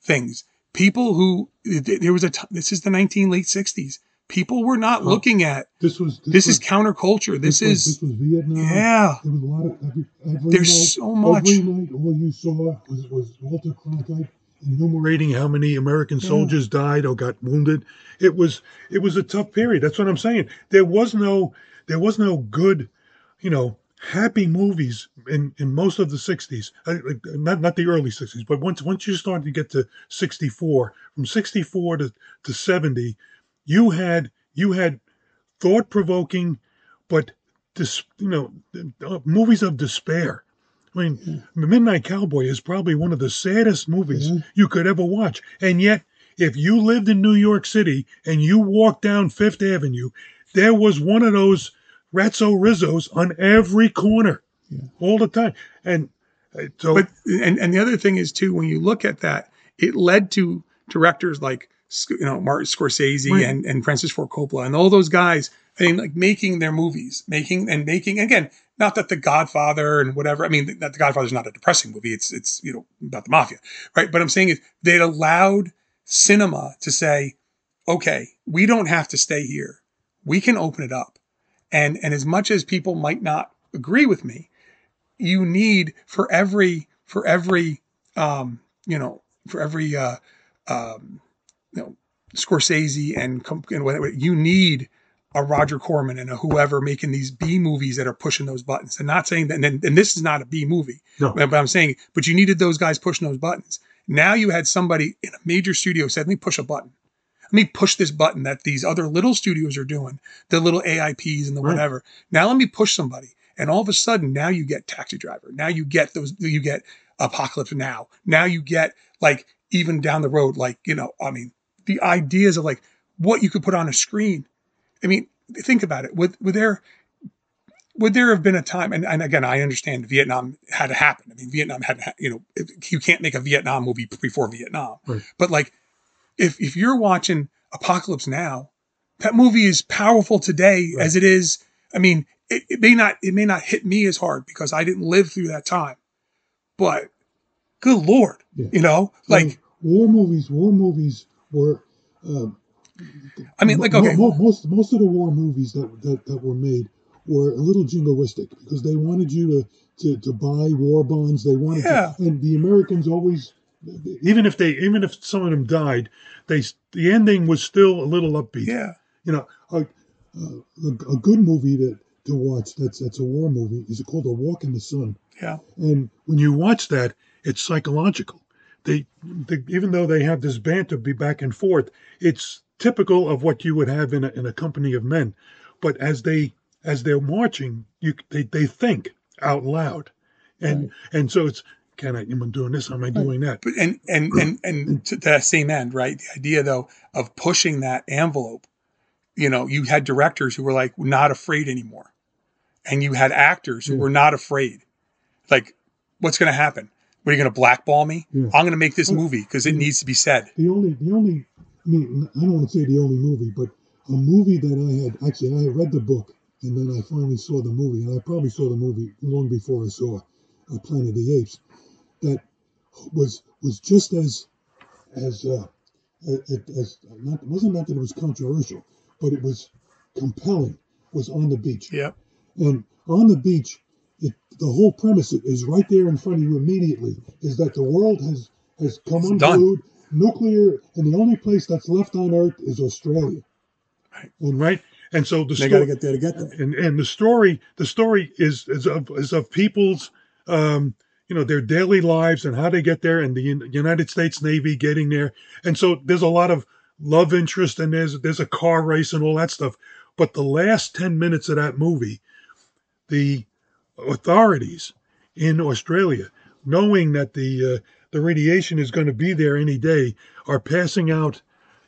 things. People who there was a t- this is the 19 late 60s. People were not Oh, looking at This was this, was, is counterculture. This, was, is this was Vietnam. yeah. There was a lot of every, every There's night, so much. Every night, all you saw was, was Walter Cronkite enumerating how many American soldiers died or got wounded. It was it was a tough period. That's what I'm saying. There was no there was no good, you know, happy movies in, in most of the 60s. Uh, Not not the early 60s, but once once you started to get to 64, from 64 to, to 70, you had you had thought provoking, but dis, you know, uh, movies of despair. I mean, Midnight Cowboy is probably one of the saddest movies you could ever watch. And yet, if you lived in New York City and you walked down Fifth Avenue, there was one of those Ratso Rizzos on every corner all the time. And uh, so, But and and the other thing is too when you look at that, it led to directors like you know Martin Scorsese Right. and and Francis Ford Coppola and all those guys. I mean, like making their movies, making and making again. Not that The Godfather and whatever. I mean, that The Godfather is not a depressing movie. It's it's you know about the mafia, right? But I'm saying is they allowed cinema to say, okay, we don't have to stay here. We can open it up. And and as much as people might not agree with me, you need for every for every um you know for every uh um you know Scorsese and and whatever you need a Roger Corman and a whoever making these B movies that are pushing those buttons. And not saying that, and, and this is not a B movie, No. but I'm saying, but you needed those guys pushing those buttons. Now you had somebody in a major studio said, "Let me push a button. Let me push this button that these other little studios are doing, the little AIPs and the Right. whatever. Now let me push somebody." And all of a sudden, now you get Taxi Driver. Now you get those. You get Apocalypse Now. Now you get like even down the road, like, you know, I mean, the ideas of like what you could put on a screen. I mean, think about it. Would, would there, would there have been a time, and, and again, I understand Vietnam had to happen. I mean, Vietnam had, ha- you know, you can't make a Vietnam movie before Vietnam. Right. But like, if, if you're watching Apocalypse Now, that movie is powerful today Right. as it is. I mean, it, it may not, it may not hit me as hard because I didn't live through that time, but good Lord, Yeah. you know, like, war movies. War movies were. Uh, I mean, like, okay, mo- most most of the war movies that that, that were made were a little jingoistic because they wanted you to to, to buy war bonds. They wanted, Yeah. to, and the Americans always. Even if they, even if some of them died, they the ending was still a little upbeat. yeah, You know, a, a, a good movie to, to watch that's that's a war movie is called A Walk in the Sun. yeah, And When you watch that, it's psychological. They, they even though they have this banter be back and forth, it's typical of what you would have in a, in a company of men. But as they as they're marching, you they, they think out loud, and and so it's can I am I doing this? Am I doing that? but and and and and to that same end, right? The idea though of pushing that envelope, you know, you had directors who were like not afraid anymore, and you had actors who hmm. were not afraid. Like, what's going to happen? What are you going to blackball me? Yeah. I'm going to make this movie because it needs to be said. the only the only I mean I don't want to say the only movie, but a movie that I had actually I had read the book and then I finally saw the movie, and I probably saw the movie long before I saw uh, Planet of the Apes. That was was just as as uh, as, as not wasn't not that it was controversial, but it was compelling. Was on the beach. Yeah, And on the beach, it, the whole premise is right there in front of you immediately is that the world has, has come It's done. nuclear, and the only place that's left on Earth is Australia. And right, and so the They got to get there to get there. and and the story the story is is of is of people's um you know their daily lives and how they get there and the United States Navy getting there and so there's a lot of love interest and there's there's a car race and all that stuff but the last 10 minutes of that movie the authorities in Australia knowing that the uh, the radiation is going to be there any day are passing out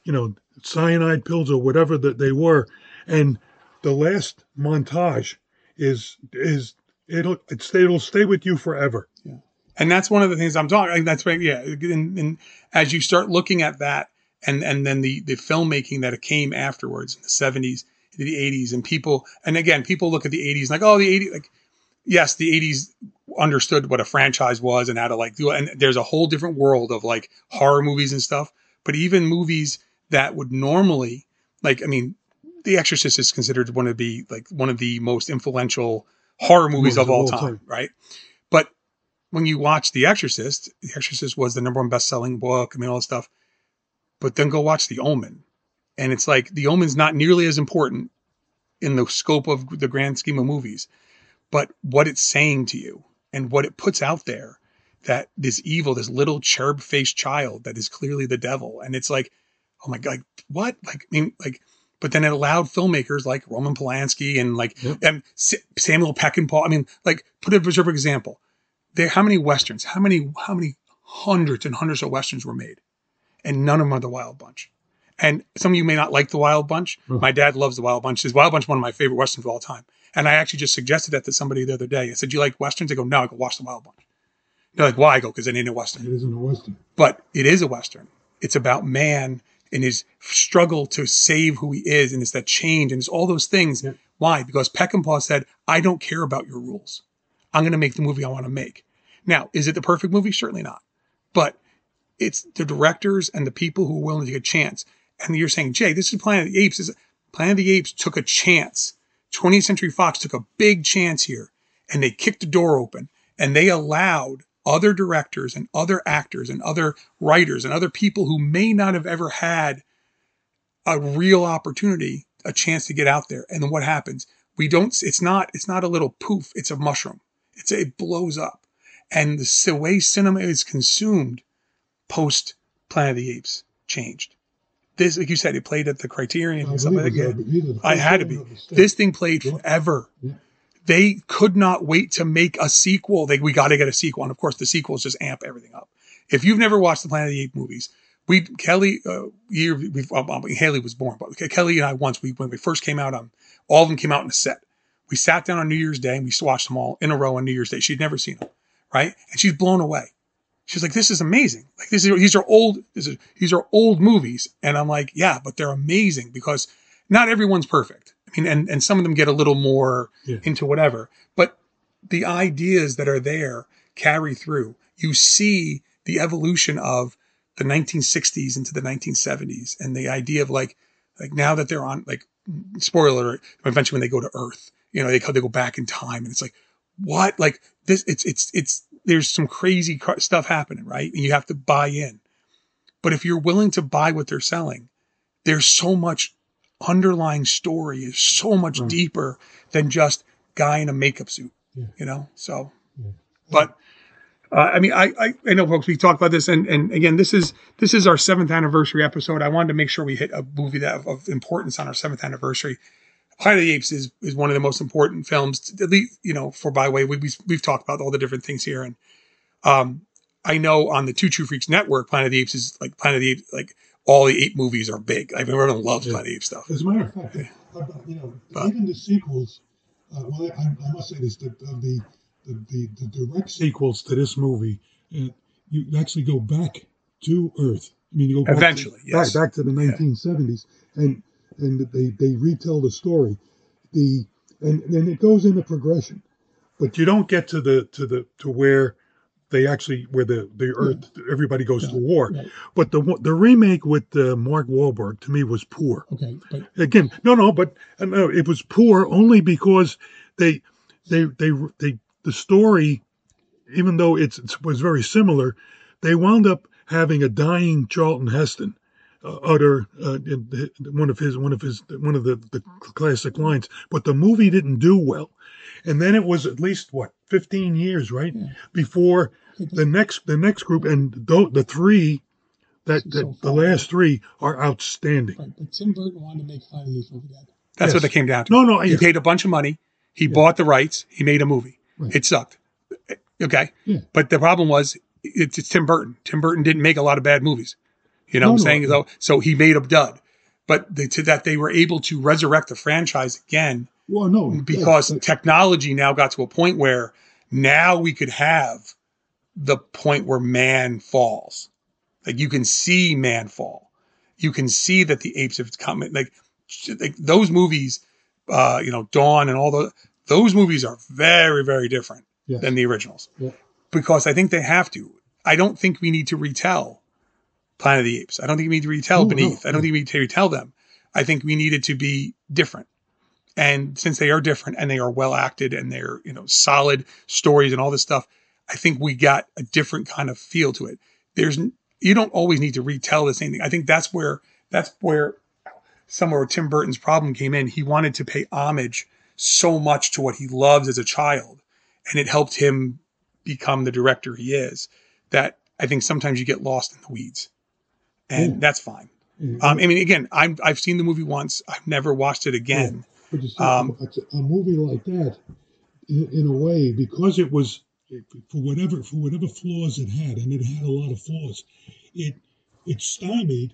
you know cyanide pills or whatever that they were and the last montage is is it'll it's, it'll stay with you forever Yeah. and that's one of the things I'm talking. That's right. Yeah, and, and as you start looking at that, and and then the the filmmaking that came afterwards in the 70s, in the 80s, and people, and again, people look at the 80s like, oh, the 80s, like, yes, the 80s understood what a franchise was and how to like do it, and there's a whole different world of like horror movies and stuff. But even movies that would normally, like, I mean, The Exorcist is considered one of the like one of the most influential horror movies of all time, right? But when you watch The Exorcist, The Exorcist was the number one best-selling book. I mean, all this stuff. But then go watch The Omen, and it's like The Omen's not nearly as important in the scope of the grand scheme of movies, but what it's saying to you and what it puts out there that this evil, this little cherub-faced child that is clearly the devil, and it's like, oh my god, like, what? Like, I mean, like. But then it allowed filmmakers like Roman Polanski and like um, S- Samuel Peckinpah. I mean, like, put a perfect example there how many westerns how many how many hundreds and hundreds of westerns were made and none of them are the wild bunch and some of you may not like the wild bunch mm. my dad loves the wild bunch the wild bunch is one of my favorite westerns of all time and i actually just suggested that to somebody the other day i said you like westerns they go no i go watch the wild bunch they're like why i go because it ain't a western It isn't a western. but it is a western. It's about man and his struggle to save who he is, and it's that change, and it's all those things. Why? Because Peckinpah said, "I don't care about your rules. I'm going to make the movie I want to make." Now, is it the perfect movie? Certainly not, but it's the directors and the people who are willing to take a chance. And you're saying, Jay, this is Planet of the Apes. Is- Planet of the Apes took a chance. 20th Century Fox took a big chance here, and they kicked the door open, and they allowed other directors and other actors and other writers and other people who may not have ever had a real opportunity a chance to get out there and then what happens we don't it's not it's not a little poof it's a mushroom it's it blows up and the, the way cinema is consumed post planet of the apes changed this like you said it played at the criterion I and stuff like that i had to be or the second. this thing played forever Yeah. they could not wait to make a sequel. They we got to get a sequel, and of course, the sequels just amp everything up. If you've never watched the Planet of the Apes movies, we Kelly uh, year we um, um, Haley was born, but Kelly and I once we when we first came out, um, all of them came out in a set. We sat down on New Year's Day and we watched them all in a row on New Year's Day. She'd never seen them, right? And she's blown away. She's like, "This is amazing! Like this is these are old this is, these are old movies." And I'm like, "Yeah, but they're amazing because not everyone's perfect. I mean, and and some of them get a little more Yeah. into whatever, but the ideas that are there carry through. You see the evolution of the 1960s into the 1970s, and the idea of like like now that they're on like spoiler alert, eventually when they go to Earth, you know, they they go back in time, and it's like what like this it's it's it's there's some crazy cr- stuff happening right and you have to buy in but if you're willing to buy what they're selling there's so much underlying story is so much Right. deeper than just guy in a makeup suit Yeah. you know so Yeah. but uh, I mean, I, I I know, folks. We talked about this, and and again, this is this is our seventh anniversary episode. I wanted to make sure we hit a movie that of, of importance on our seventh anniversary. Planet of the Apes is is one of the most important films, at least you know for Byway. We, we we've talked about all the different things here, and um, I know on the Two True Freaks network, Planet of the Apes is like Planet of the Apes, like all the ape movies are big. I mean, everyone loves Yeah. Planet of the Apes stuff. As a matter of fact, uh, you know, But- even the sequels. Uh, well, I, I must say this: the the, the the the direct Sequels to this movie, uh, you actually go back to Earth. I mean, you go back Eventually, to, yes. back, back to the 1970s, and and they they retell the story. The and then it goes into progression. but you don't get to the to the to where they actually where the the Earth everybody goes to war. right. But the the remake with uh, Mark Wahlberg to me was poor. Okay, but Again, no, no, but uh, no, it was poor only because they they they they the story, even though it's, it was very similar, they wound up having a dying Charlton Heston uh, utter uh, in- in one of his one of his one of the, the classic lines. But the movie didn't do well, and then it was at least what fifteen years, right, before the next the next group and the, the three that, So the last three are outstanding. right, but Tim Burton wanted to make Planet of the Apes movie. Dad. That's what Yes. they came down to. No, no, He yeah. paid a bunch of money. He bought the rights. He made a movie. Right. It sucked. Okay. Yeah. But the problem was it's, it's Tim Burton. Tim Burton didn't make a lot of bad movies. You know No, what I'm no. saying? So, so he made a dud. But the, to that they were able to resurrect the franchise again Well, no, because but- technology now got to a point where now we could have the point where man falls. Like you can see man fall. You can see that the apes have come. Like, like those movies, uh, you know, Dawn and all those. Those movies are very, very different Yes. than the originals Yeah. because I think they have to. I don't think we need to retell Planet of the Apes. I don't think we need to retell No, no, Beneath. I don't think we need to retell them. I think we needed to be different. And since they are different and they are well acted and they're, you know, solid stories and all this stuff, I think we got a different kind of feel to it. There's you don't always need to retell the same thing. I think that's where that's where somewhere Tim Burton's problem came in. He wanted to pay homage so much to what he loves as a child, and it helped him become the director he is. That I think sometimes you get lost in the weeds, and Yeah. that's fine. Yeah. Um, I mean, again, I'm I've seen the movie once. I've never watched it again. But see, Um, a, a movie like that, in, in a way, because it was for whatever for whatever flaws it had, and it had a lot of flaws, it it stymied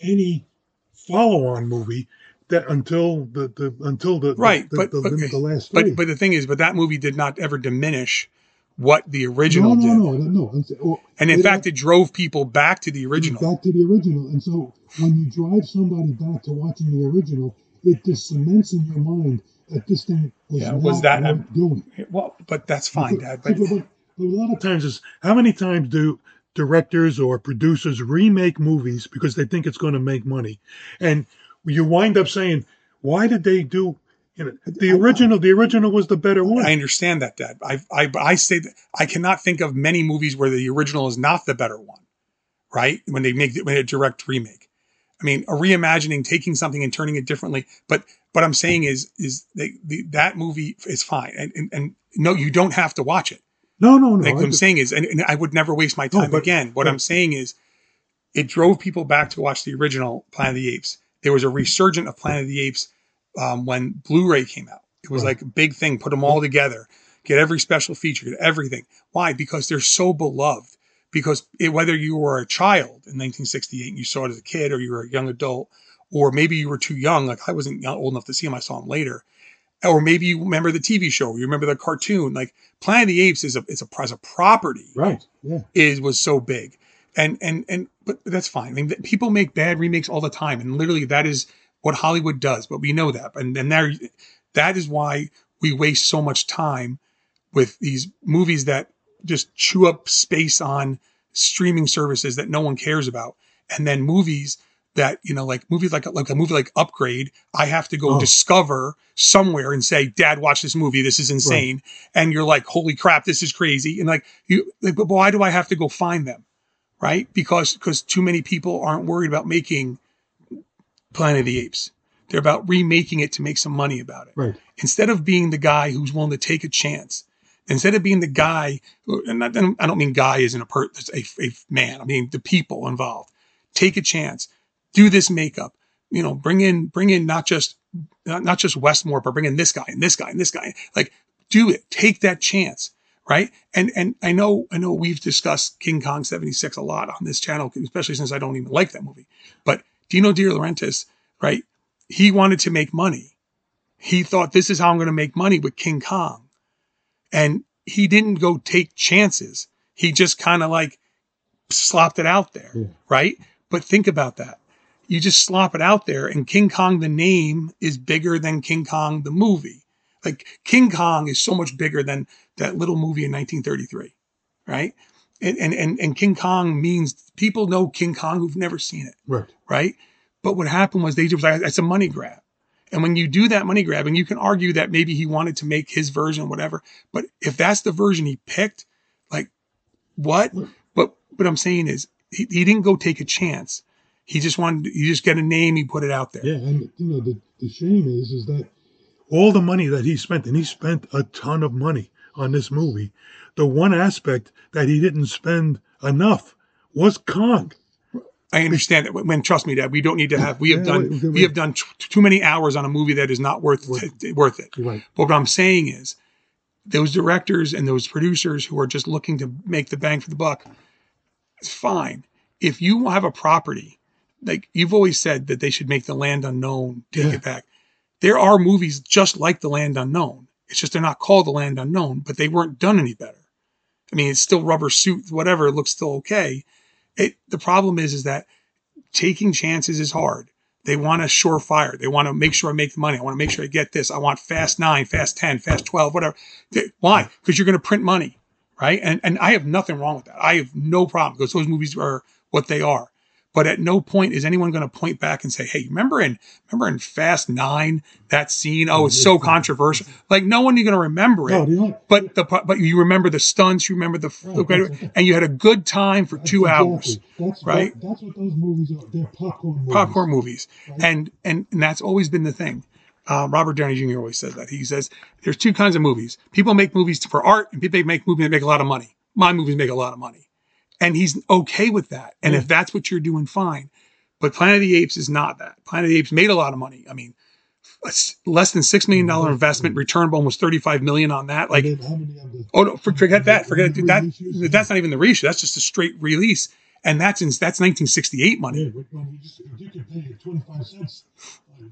any follow-on movie that until the, the until the Right, the, but the, okay. the last three. But but the thing is, but that movie did not ever diminish what the original no, did, no, no, no, no. I'm saying- oh, and in it- fact, it drove people back to the original. Back to the original. And so when you drive somebody back to watching the original, it just cements in your mind that this thing was Yeah, not was that- worth doing. Well, but that's fine, Dad. But but, but, but a lot of times is how many times do directors or producers remake movies because they think it's going to make money, and you wind up saying, "Why did they do?" You know, the original, the original was the better one. I understand that, Dad. I I I say that I cannot think of many movies where the original is not the better one, right? When they make when they direct remake. I mean, a reimagining, taking something and turning it differently. But what I'm saying is, is they, the, that movie is fine, and, and and no, you don't have to watch it. no, no, no. Like what I'm saying is, and, and I would never waste my time but- again. What but- I'm saying is, it drove people back to watch the original Planet of the Apes. There was a resurgence of Planet of the Apes um, when Blu-ray came out, It was Right. like a big thing. Put them all together, get every special feature, get everything. Why? Because they're so beloved. Because it, whether you were a child in 1968 and you saw it as a kid, or you were a young adult, or maybe you were too young, like I wasn't old enough to see them, I saw them later, or maybe you remember the TV show, you remember the cartoon. Like Planet of the Apes is a is a, as a property Right. Yeah. is was so big and and and but that's fine i mean people make bad remakes all the time and literally that is what hollywood does but we know that. And and there that is why we waste so much time with these movies that just chew up space on streaming services that no one cares about. And then movies that you know like movies like like a movie like upgrade i have to go Oh. discover somewhere and say dad watch this movie. This is insane. And you're like holy crap this is crazy. And like you like but why do i have to go find them? Right? Because because too many people aren't worried about making planet of the apes. They're about remaking it to make some money about it. Right. instead of being the guy who's willing to take a chance instead of being the guy who, and I don't, I don't mean guy isn't a per a, a man i mean the people involved. Take a chance. Do this makeup. You know bring in bring in not just not, not just westmore but bring in this guy and this guy and this guy. Like do it. Take that chance right? And and i know i know we've discussed king kong 76 a lot on this channel especially since i don't even like that movie. But dino de laurentiis right? He wanted to make money. He thought this is how i'm going to make money with king kong. And he didn't go take chances. He just kind of like slopped it out there Yeah. right? But think about that. You just slop it out there and king kong the name is bigger than king kong the movie. Like king kong is so much bigger than that little movie in 1933 right and and and, and king kong means people know king kong who've never seen it Right. right but what happened was they just like it's a money grab and when you do that money grabbing you can argue that maybe he wanted to make his version whatever but if that's the version he picked like what but what i'm saying is he, he didn't go take a chance he just wanted he just get a name he put it out there Yeah. And you know the the shame is is that all the money that he spent, and he spent a ton of money on this movie. The one aspect that he didn't spend enough was Kong. I understand that. When trust me, Dad, we don't need to have. We have Yeah, done. wait, wait, We have done t- too many hours on a movie that is not worth worth it. Right. But what I'm saying is, those directors and those producers who are just looking to make the bang for the buck, it's fine. If you have a property, like you've always said that they should make the land unknown, take Yeah. it back. There are movies just like the land unknown. It's just they're not called the land unknown, but they weren't done any better. I mean, it's still rubber suit, whatever. It looks still okay. It the problem is is that taking chances is hard. They want a surefire. They want to make sure I make the money. I want to make sure I get this. I want fast nine, fast 10, fast 12, whatever. They- Why? Because you're going to print money, right? And, and I have nothing wrong with that. I have no problem because those movies are what they are. But at no point is anyone going to point back and say, "Hey, remember in remember in Fast Nine that scene? Oh, it's so controversial. Like no one is going to remember it. No. But the but you remember the stunts, you remember the, the and you had a good time for two hours That's right? That, that's what those movies are. They're popcorn movies. popcorn movies, and and and that's always been the thing. Uh, Robert Downey Jr. always says that. He says there's two kinds of movies. People make movies for art, and people make movies that make a lot of money. My movies make a lot of money, and he's okay with that. And if mm. that's what you're doing, fine. But Planet of the Apes is not that. Planet of the Apes made a lot of money. I mean, less than six million dollar mm-hmm. investment, mm-hmm. returned almost 35 million on that. Like, And then how many of the oh no, forget that. Forget the that. That's not even the reissue. That's just a straight release, and that's in that's 1968 money. Yeah, but when you, just, you could pay 25 cents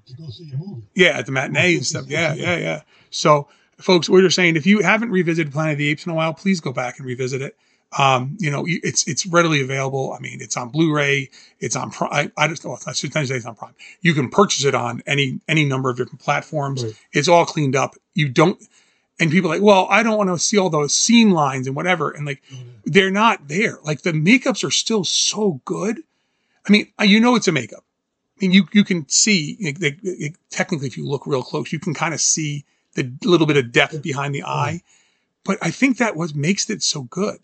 to go see a movie. Yeah, at the matinee and stuff. Yeah, yeah, yeah. So, folks, we're just saying if you haven't revisited Planet of the Apes in a while, please go back and revisit it. Um, you know, it's it's readily available. I mean, it's on Blu-ray. It's on Prime. I, I just well, I should say it's on Prime. You can purchase it on any any number of different platforms. Right. It's all cleaned up. You don't. And people are like, well, I don't want to see all those seam lines and whatever. And like, they're not there. Like the makeups are still so good. I mean, you know, it's a makeup. I mean, you you can see like, they- they- technically if you look real close, you can kind of see the little bit of depth behind the eye. But I think that what makes it so good.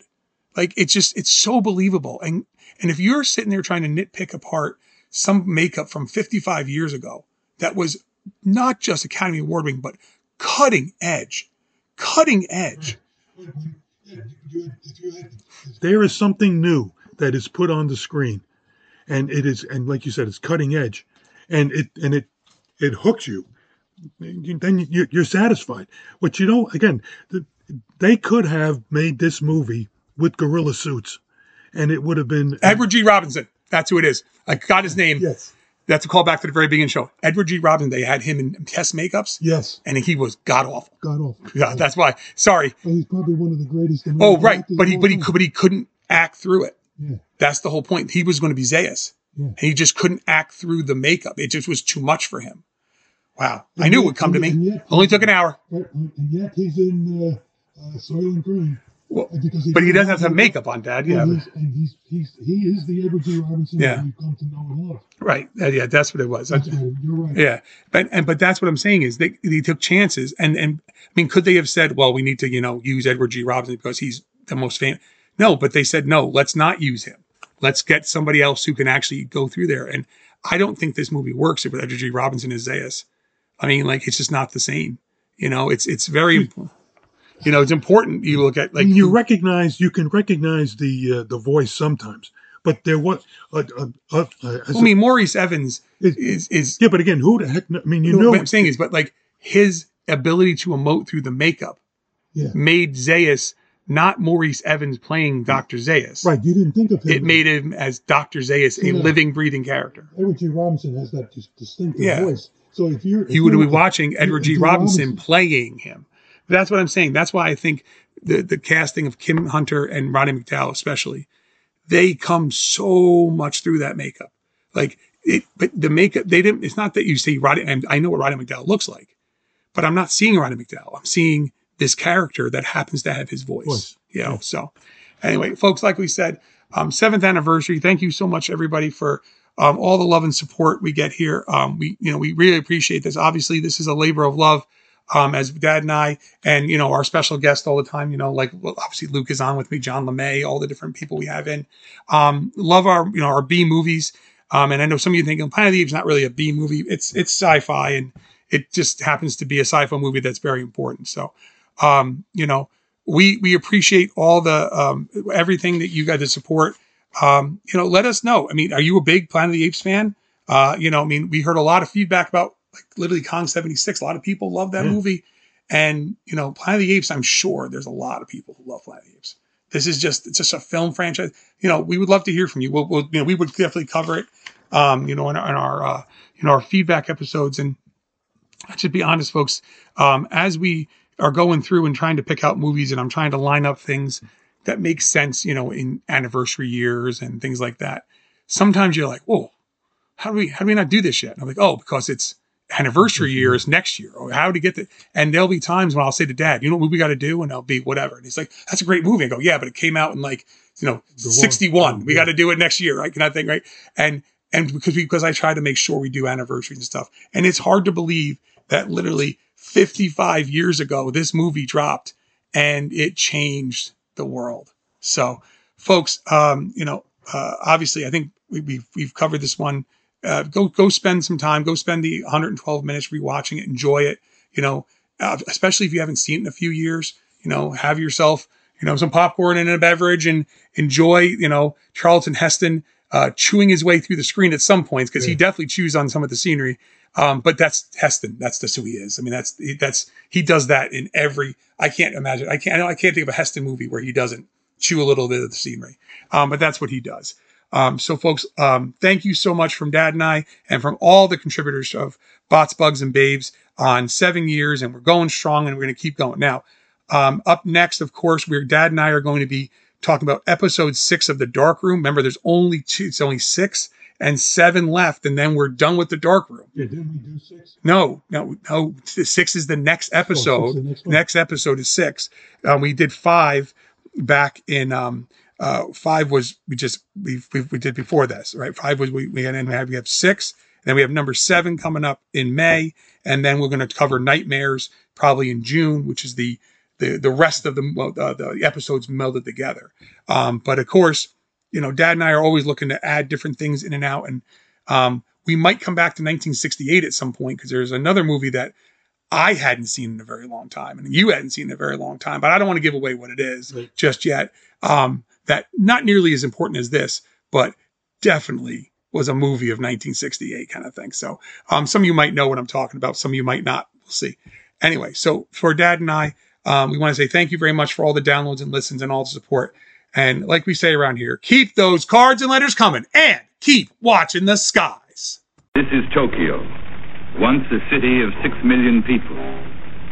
Like it's just it's so believable. And and if you're sitting there trying to nitpick apart some makeup from 55 years ago that was not just Academy Award winning, but cutting edge, cutting edge. There is something new that is put on the screen, and it is, and like you said, it's cutting edge, and it and it it hooks you. then you, you're satisfied. But you know, again, they could have made this movie with gorilla suits, and it would have been Edward G. Robinson. That's who it is. I got his name. Yes. That's a callback to the very beginning show. Edward G. Robinson. They had him in test makeups, Yes. and he was god awful. God awful. Yeah, that's why. Sorry. But he's probably one of the greatest. Oh, right. But he, but he, could, but he couldn't act through it. Yeah. That's the whole point. He was going to be Zaius. Yeah. And he just couldn't act through the makeup. It just was too much for him. Wow. I knew it would come to me. Yet- Only took an hour. And yet he's in uh, uh, Soylent Green. Well, but he doesn't have to have makeup on, Dad. Yeah. And, he's, and he's, he's, he is the Edward G. Robinson Yeah. that we've come to know and love. Right. Yeah, that's what it was. That's right. You're right. Yeah, but and but that's what I'm saying is they they took chances and and I mean could they have said well we need to you know use Edward G Robinson because he's the most famous no but they said no let's not use him let's get somebody else who can actually go through there and I don't think this movie works if Edward G Robinson is Zaius I mean like it's just not the same you know it's it's very hmm. important you know it's important you look at like and you recognize you can recognize the uh, the voice sometimes, but there was uh, uh, uh, I mean Maurice Evans Is- is is yeah, but again, who the heck? I mean, you know, what I'm saying is, but like his ability to emote through the makeup Yeah. made Zaius not Maurice Evans playing Dr. Zaius. Right. You didn't think of him. It made him as Dr. Zaius, a Yeah. living, breathing character. Edward G. Robinson has that dis- distinctive Yeah. voice. So if you're. if You would be watching Edward G. Robinson playing him. That's what I'm saying. That's why I think the the casting of Kim Hunter and Roddy McDowall, especially, they come so much through that makeup. Like it, but the makeup they didn't. It's not that you see Roddy. And I know what Roddy McDowall looks like, but I'm not seeing Roddy McDowall. I'm seeing this character that happens to have his voice. Voice. You know. So anyway, folks, like we said, um, seventh anniversary. Thank you so much, everybody, for um, all the love and support we get here. Um, we, you know, we really appreciate this. Obviously, this is a labor of love. Um, as Dad and I, and you know, our special guest all the time. You know, like well, obviously Luke is on with me, John LeMay, all the different people we have in. Um, love our, you know, our B movies. Um, and I know some of you thinking Planet of the Apes is not really a B movie. It's it's sci-fi, and it just happens to be a sci-fi movie that's very important. So, um, you know, we we appreciate all the um, everything that you guys support. Um, you know, let us know. I mean, are you a big Planet of the Apes fan? Uh, you know, I mean, we heard a lot of feedback about like literally Kong 76. A lot of people love that Yeah. movie. And, you know, Planet of the Apes, I'm sure there's a lot of people who love Planet of the Apes. This is just, it's just a film franchise. You know, we would love to hear from you. We'll, we'll you know, we would definitely cover it, um, you know, in, our- in our, uh, you know, our feedback episodes. And I should be honest, folks, um, as we are going through and trying to pick out movies and I'm trying to line up things that make sense, you know, in anniversary years and things like that. Sometimes you're like, whoa, how do we how do we not do this yet? And I'm like, oh, because it's anniversary year is next year. Or how to get the and there'll be times when I'll say to dad, you know what we got to do? And I'll be whatever. And he's like, that's a great movie. I go, yeah, but it came out in like, you know, 61. We got to do it next year, right? Kind of thing, right? And and because we, because I try to make sure we do anniversaries and stuff. And it's hard to believe that literally 55 years ago, this movie dropped and it changed the world. So, folks, um, you know, uh, obviously, I think we, we've we've covered this one. Uh, go go spend some time. Go spend the 112 minutes rewatching it. Enjoy it. You know, uh, especially if you haven't seen it in a few years. You know, have yourself you know some popcorn and a beverage and enjoy. You know, Charlton Heston uh, chewing his way through the screen at some points because he definitely chews on some of the scenery. Um, but that's Heston. That's just who he is. I mean, that's that's he does that in every. I can't imagine. I can't. I can't think of a Heston movie where he doesn't chew a little bit of the scenery. Um, but that's what he does. Um, so, folks, um, thank you so much from Dad and I, and from all the contributors of Bots, Bugs, and Babes on seven years, and we're going strong, and we're going to keep going. Now, um, up next, of course, we're Dad and I are going to be talking about episode six of the Dark Room. Remember, there's only two. It's only six and seven left, and then we're done with the Dark Room. Yeah, didn't we do six? No, no, no. Six is the next episode. the next next episode is six. Um, we did five back in. Um, uh, five was we just we, we we did before this, right? Five was we we had and we have we have six. Then we have number seven coming up in May, and then we're going to cover Nightmares probably in June, which is the the the rest of the uh, the episodes melded together. Um, but of course, you know, Dad and I are always looking to add different things in and out, and um, we might come back to 1968 at some point because there's another movie that I hadn't seen in a very long time, and you hadn't seen in a very long time. But I don't want to give away what it is just yet. Um, that not nearly as important as this, but definitely was a movie of 1968 kind of thing. So um, some of you might know what I'm talking about. Some of you might not. We'll see. Anyway, so for Dad and I, um, we want to say thank you very much for all the downloads and listens and all the support. And like we say around here, keep those cards and letters coming and keep watching the skies. This is Tokyo, once a city of six million people.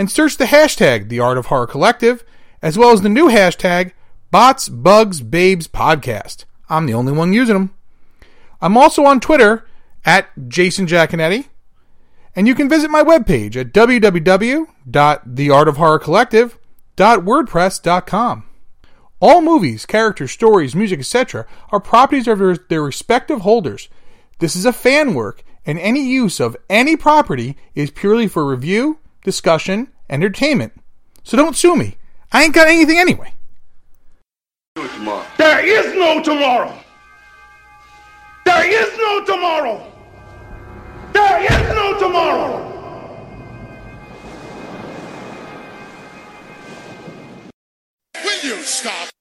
and search the hashtag The Art of Horror Collective, as well as the new hashtag Bots, Bugs, Babes Podcast. I'm the only one using them. I'm also on Twitter at Jason Giaconetti, and you can visit my webpage at www.theartofhorrorcollective.wordpress.com. All movies, characters, stories, music, etc., are properties of their respective holders. This is a fan work, and any use of any property is purely for review, discussion, entertainment. So don't sue me. I ain't got anything anyway. There is no tomorrow. There is no tomorrow. There is no tomorrow. Will you stop?